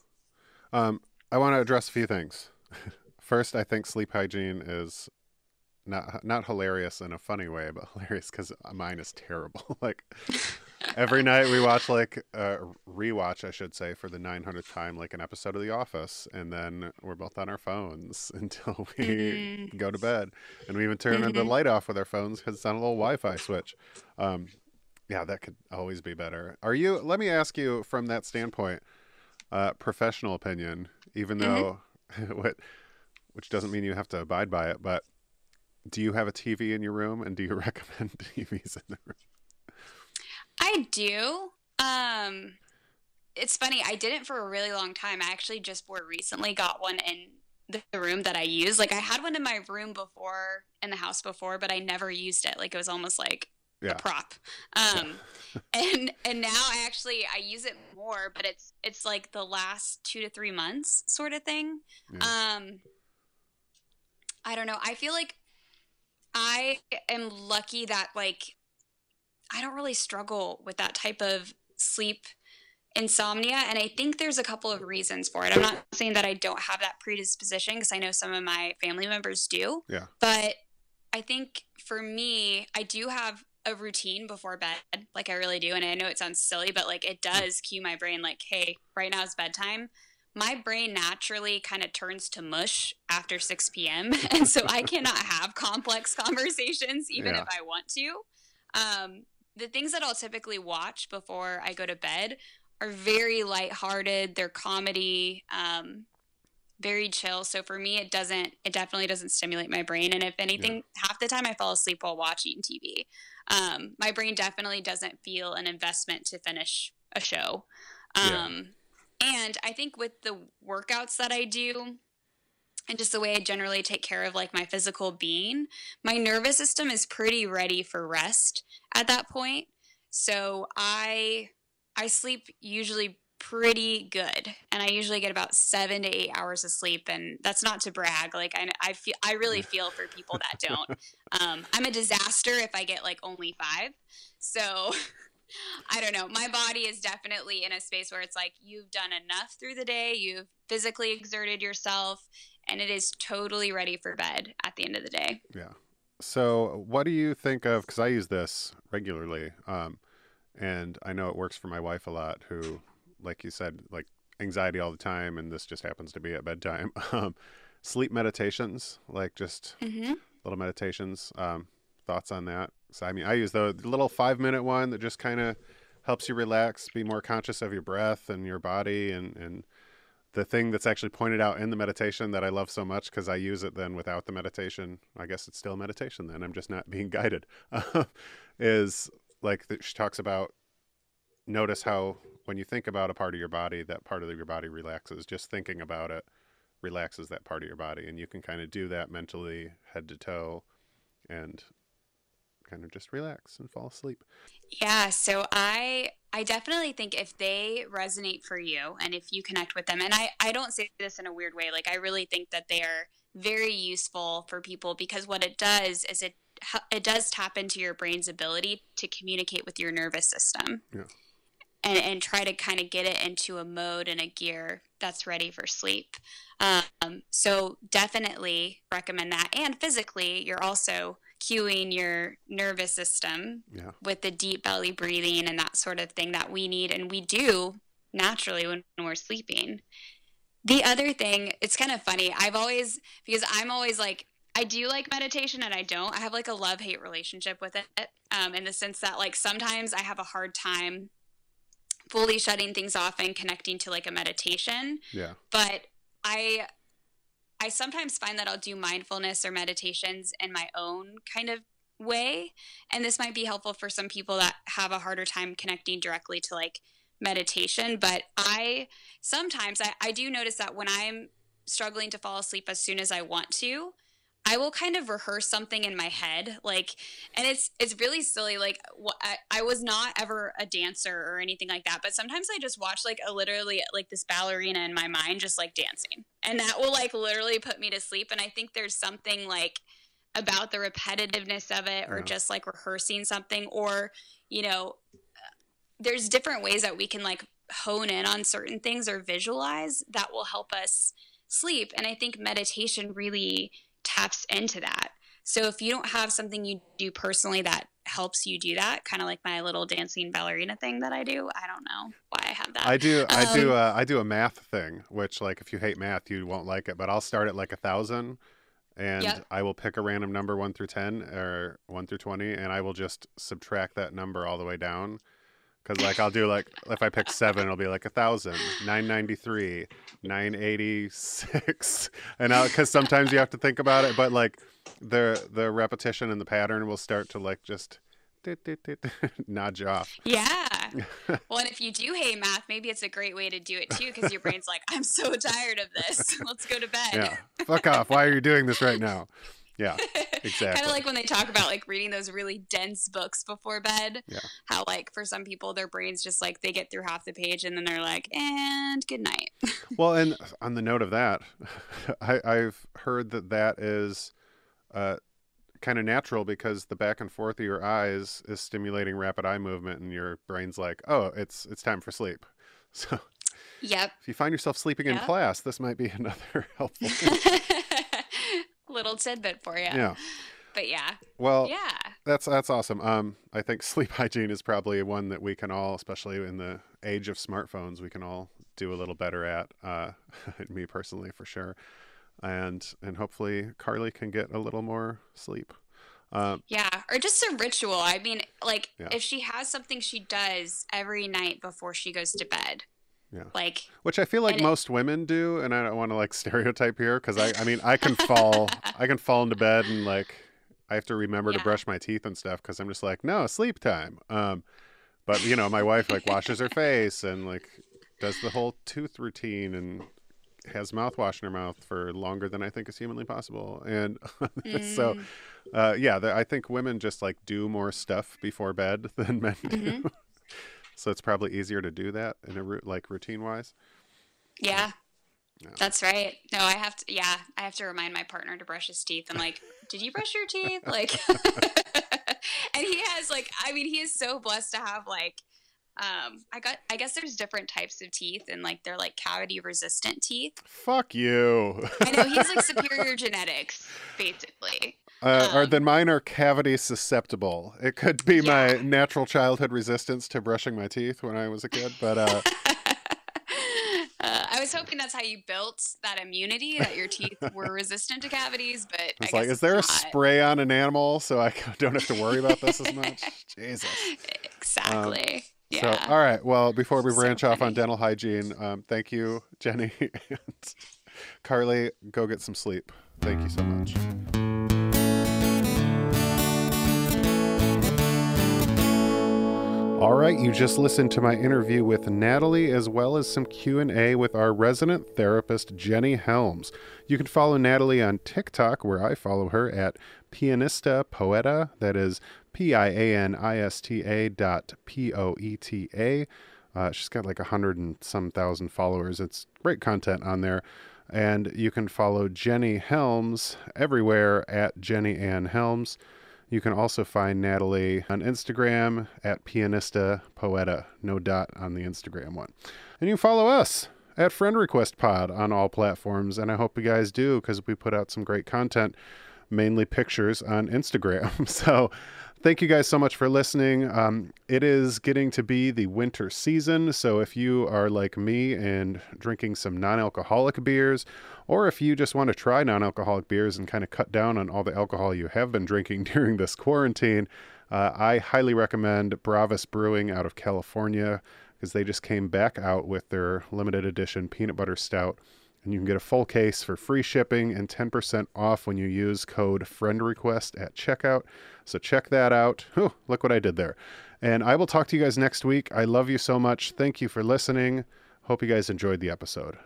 Um, I want to address a few things. First, I think sleep hygiene is not not hilarious in a funny way, but hilarious because mine is terrible. like every night we watch like uh, rewatch, I should say, for the 900th time, like an episode of The Office, and then we're both on our phones until we Mhm. go to bed, and we even turn the Mhm. light off with our phones because it's on a little Wi-Fi switch. Um, yeah, that could always be better. Are you? Let me ask you from that standpoint uh, professional opinion, even Mhm. though what, which doesn't mean you have to abide by it, but do you have a TV in your room, and do you recommend TVs in the room? I do. Um, it's funny. I didn't for a really long time. I actually just more recently got one in the room that I use. Like I had one in my room before in the house before, but I never used it. Like it was almost like Yeah. a prop. Um, and and now I actually I use it more, but it's it's like the last two to three months sort of thing. Yeah. Um, I don't know. I feel like I am lucky that like I don't really struggle with that type of sleep insomnia and I think there's a couple of reasons for it. I'm not saying that I don't have that predisposition because I know some of my family members do. Yeah. But I think for me, I do have a routine before bed, like I really do. And I know it sounds silly, but like it does cue my brain, like, hey, right now is bedtime. My brain naturally kind of turns to mush after 6 p.m. And so I cannot have complex conversations, even Yeah. if I want to. Um, the things that I'll typically watch before I go to bed are very lighthearted. They're comedy, um, very chill. So for me, it doesn't, it definitely doesn't stimulate my brain. And if anything, half the time I fall asleep while watching TV. Um, my brain definitely doesn't feel an investment to finish a show. Yeah. Um, And I think with the workouts that I do, and just the way I generally take care of like my physical being, my nervous system is pretty ready for rest at that point. So I I sleep usually pretty good and i usually get about seven to eight hours of sleep and that's not to brag like i, I feel i really feel for people that don't. Um, i'm a disaster if i get like only five. So i don't know. My body is definitely in a space where it's like you've done enough through the day. You've physically exerted yourself and it is totally ready for bed at the end of the day yeah so what do you think of because i use this regularly um, and i know it works for my wife a lot who like you said, like anxiety all the time, and this just happens to be at bedtime. Um, sleep meditations, like just mm-hmm. little meditations. Um, thoughts on that? So I mean, I use the little five minute one that just kind of helps you relax, be more conscious of your breath and your body, and and the thing that's actually pointed out in the meditation that I love so much because I use it then without the meditation. I guess it's still meditation then. I'm just not being guided. is like the, she talks about notice how when you think about a part of your body, that part of your body relaxes. Just thinking about it relaxes that part of your body. And you can kind of do that mentally, head to toe, and kind of just relax and fall asleep. Yeah, so I I definitely think if they resonate for you and if you connect with them and I I don't say this in a weird way like I really think that they are very useful for people because what it does is it it does tap into your brain's ability to communicate with your nervous system. Yeah and, and try to kind of get it into a mode and a gear that's ready for sleep. Um, so definitely recommend that. And physically, you're also cueing your nervous system yeah. with the deep belly breathing and that sort of thing that we need and we do naturally when, we're sleeping. The other thing, it's kind of funny. I've always because I'm always like I do like meditation and I don't. I have like a love hate relationship with it um, in the sense that like sometimes I have a hard time fully shutting things off and connecting to like a meditation. Yeah. But I I sometimes find that I'll do mindfulness or meditations in my own kind of way. And this might be helpful for some people that have a harder time connecting directly to like meditation. But I sometimes I, I do notice that when I'm struggling to fall asleep as soon as I want to, I will kind of rehearse something in my head, like, and it's it's really silly. Like, I, I was not ever a dancer or anything like that, but sometimes I just watch like a literally like this ballerina in my mind, just like dancing, and that will like literally put me to sleep. And I think there's something like about the repetitiveness of it, or yeah. just like rehearsing something, or you know, there's different ways that we can like hone in on certain things or visualize that will help us sleep. And I think meditation really taps into that. So if you don't have something you do personally that helps you do that, kind of like my little dancing ballerina thing that I do, I don't know why I have that. I do, I um, do, uh, I do a math thing, which like if you hate math, you won't like it. But I'll start at like a thousand, and yep. I will pick a random number one through ten or one through twenty, and I will just subtract that number all the way down Cause like I'll do like if I pick seven, it'll be like a thousand, nine ninety three, nine eighty six, and because sometimes you have to think about it, but like the the repetition and the pattern will start to like just nudge off. Yeah. well, and if you do hate math, maybe it's a great way to do it too, because your brain's like, I'm so tired of this. Let's go to bed. Yeah. Fuck off. Why are you doing this right now? Yeah, exactly. kind of like when they talk about like reading those really dense books before bed. Yeah. How like for some people their brains just like they get through half the page and then they're like, and good night. well, and on the note of that, I, I've heard that that is uh, kind of natural because the back and forth of your eyes is stimulating rapid eye movement, and your brain's like, oh, it's it's time for sleep. So. Yep. If you find yourself sleeping yep. in class, this might be another helpful little tidbit for you. Yeah. But yeah. Well, yeah. That's that's awesome. Um, I think sleep hygiene is probably one that we can all, especially in the age of smartphones, we can all do a little better at. Uh, me personally, for sure, and and hopefully Carly can get a little more sleep. Uh, yeah, or just a ritual. I mean, like yeah. if she has something she does every night before she goes to bed, yeah. Like, which I feel like most it, women do, and I don't want to like stereotype here because I, I mean, I can fall, I can fall into bed and like I have to remember yeah. to brush my teeth and stuff because I'm just like, no, sleep time. Um, but you know, my wife like washes her face and like does the whole tooth routine and has mouthwash in her mouth for longer than I think is humanly possible. And mm. so, uh, yeah, the, I think women just like do more stuff before bed than men do. Mm-hmm. So it's probably easier to do that in a like routine wise. Yeah. That's right. No, I have to. Yeah, I have to remind my partner to brush his teeth. I'm like, "Did you brush your teeth?" Like, and he has like, I mean, he is so blessed to have like, um, I got. I guess there's different types of teeth, and like they're like cavity resistant teeth. Fuck you. I know he's like superior genetics, basically. Uh, or Um, then mine are cavity susceptible. It could be my natural childhood resistance to brushing my teeth when I was a kid, but uh, Uh, I was hoping that's how you built that immunity that your teeth were resistant to cavities, but it's like, is there a spray on an animal so I don't have to worry about this as much? Jesus. Exactly. So, yeah. all right. Well, before we So branch off on dental hygiene, um, thank you, Jenny and Carly. Go get some sleep. Thank you so much. All right, you just listened to my interview with Natalie as well as some Q&A with our resident therapist Jenny Helms. You can follow Natalie on TikTok where I follow her at Pianista Poeta, that is P I A N I S T A dot P O E T A. Uh, she's got like a hundred and some thousand followers. It's great content on there. And you can follow Jenny Helms everywhere at Jenny Ann Helms. You can also find Natalie on Instagram at Pianista Poeta, no dot on the Instagram one. And you follow us at Friend Request Pod on all platforms. And I hope you guys do because we put out some great content, mainly pictures on Instagram. So thank you guys so much for listening. Um, it is getting to be the winter season. So if you are like me and drinking some non alcoholic beers, or if you just want to try non alcoholic beers and kind of cut down on all the alcohol you have been drinking during this quarantine, uh, I highly recommend Bravus Brewing out of California because they just came back out with their limited edition peanut butter stout. And you can get a full case for free shipping and 10% off when you use code FriendRequest at checkout. So check that out. Look what I did there. And I will talk to you guys next week. I love you so much. Thank you for listening. Hope you guys enjoyed the episode.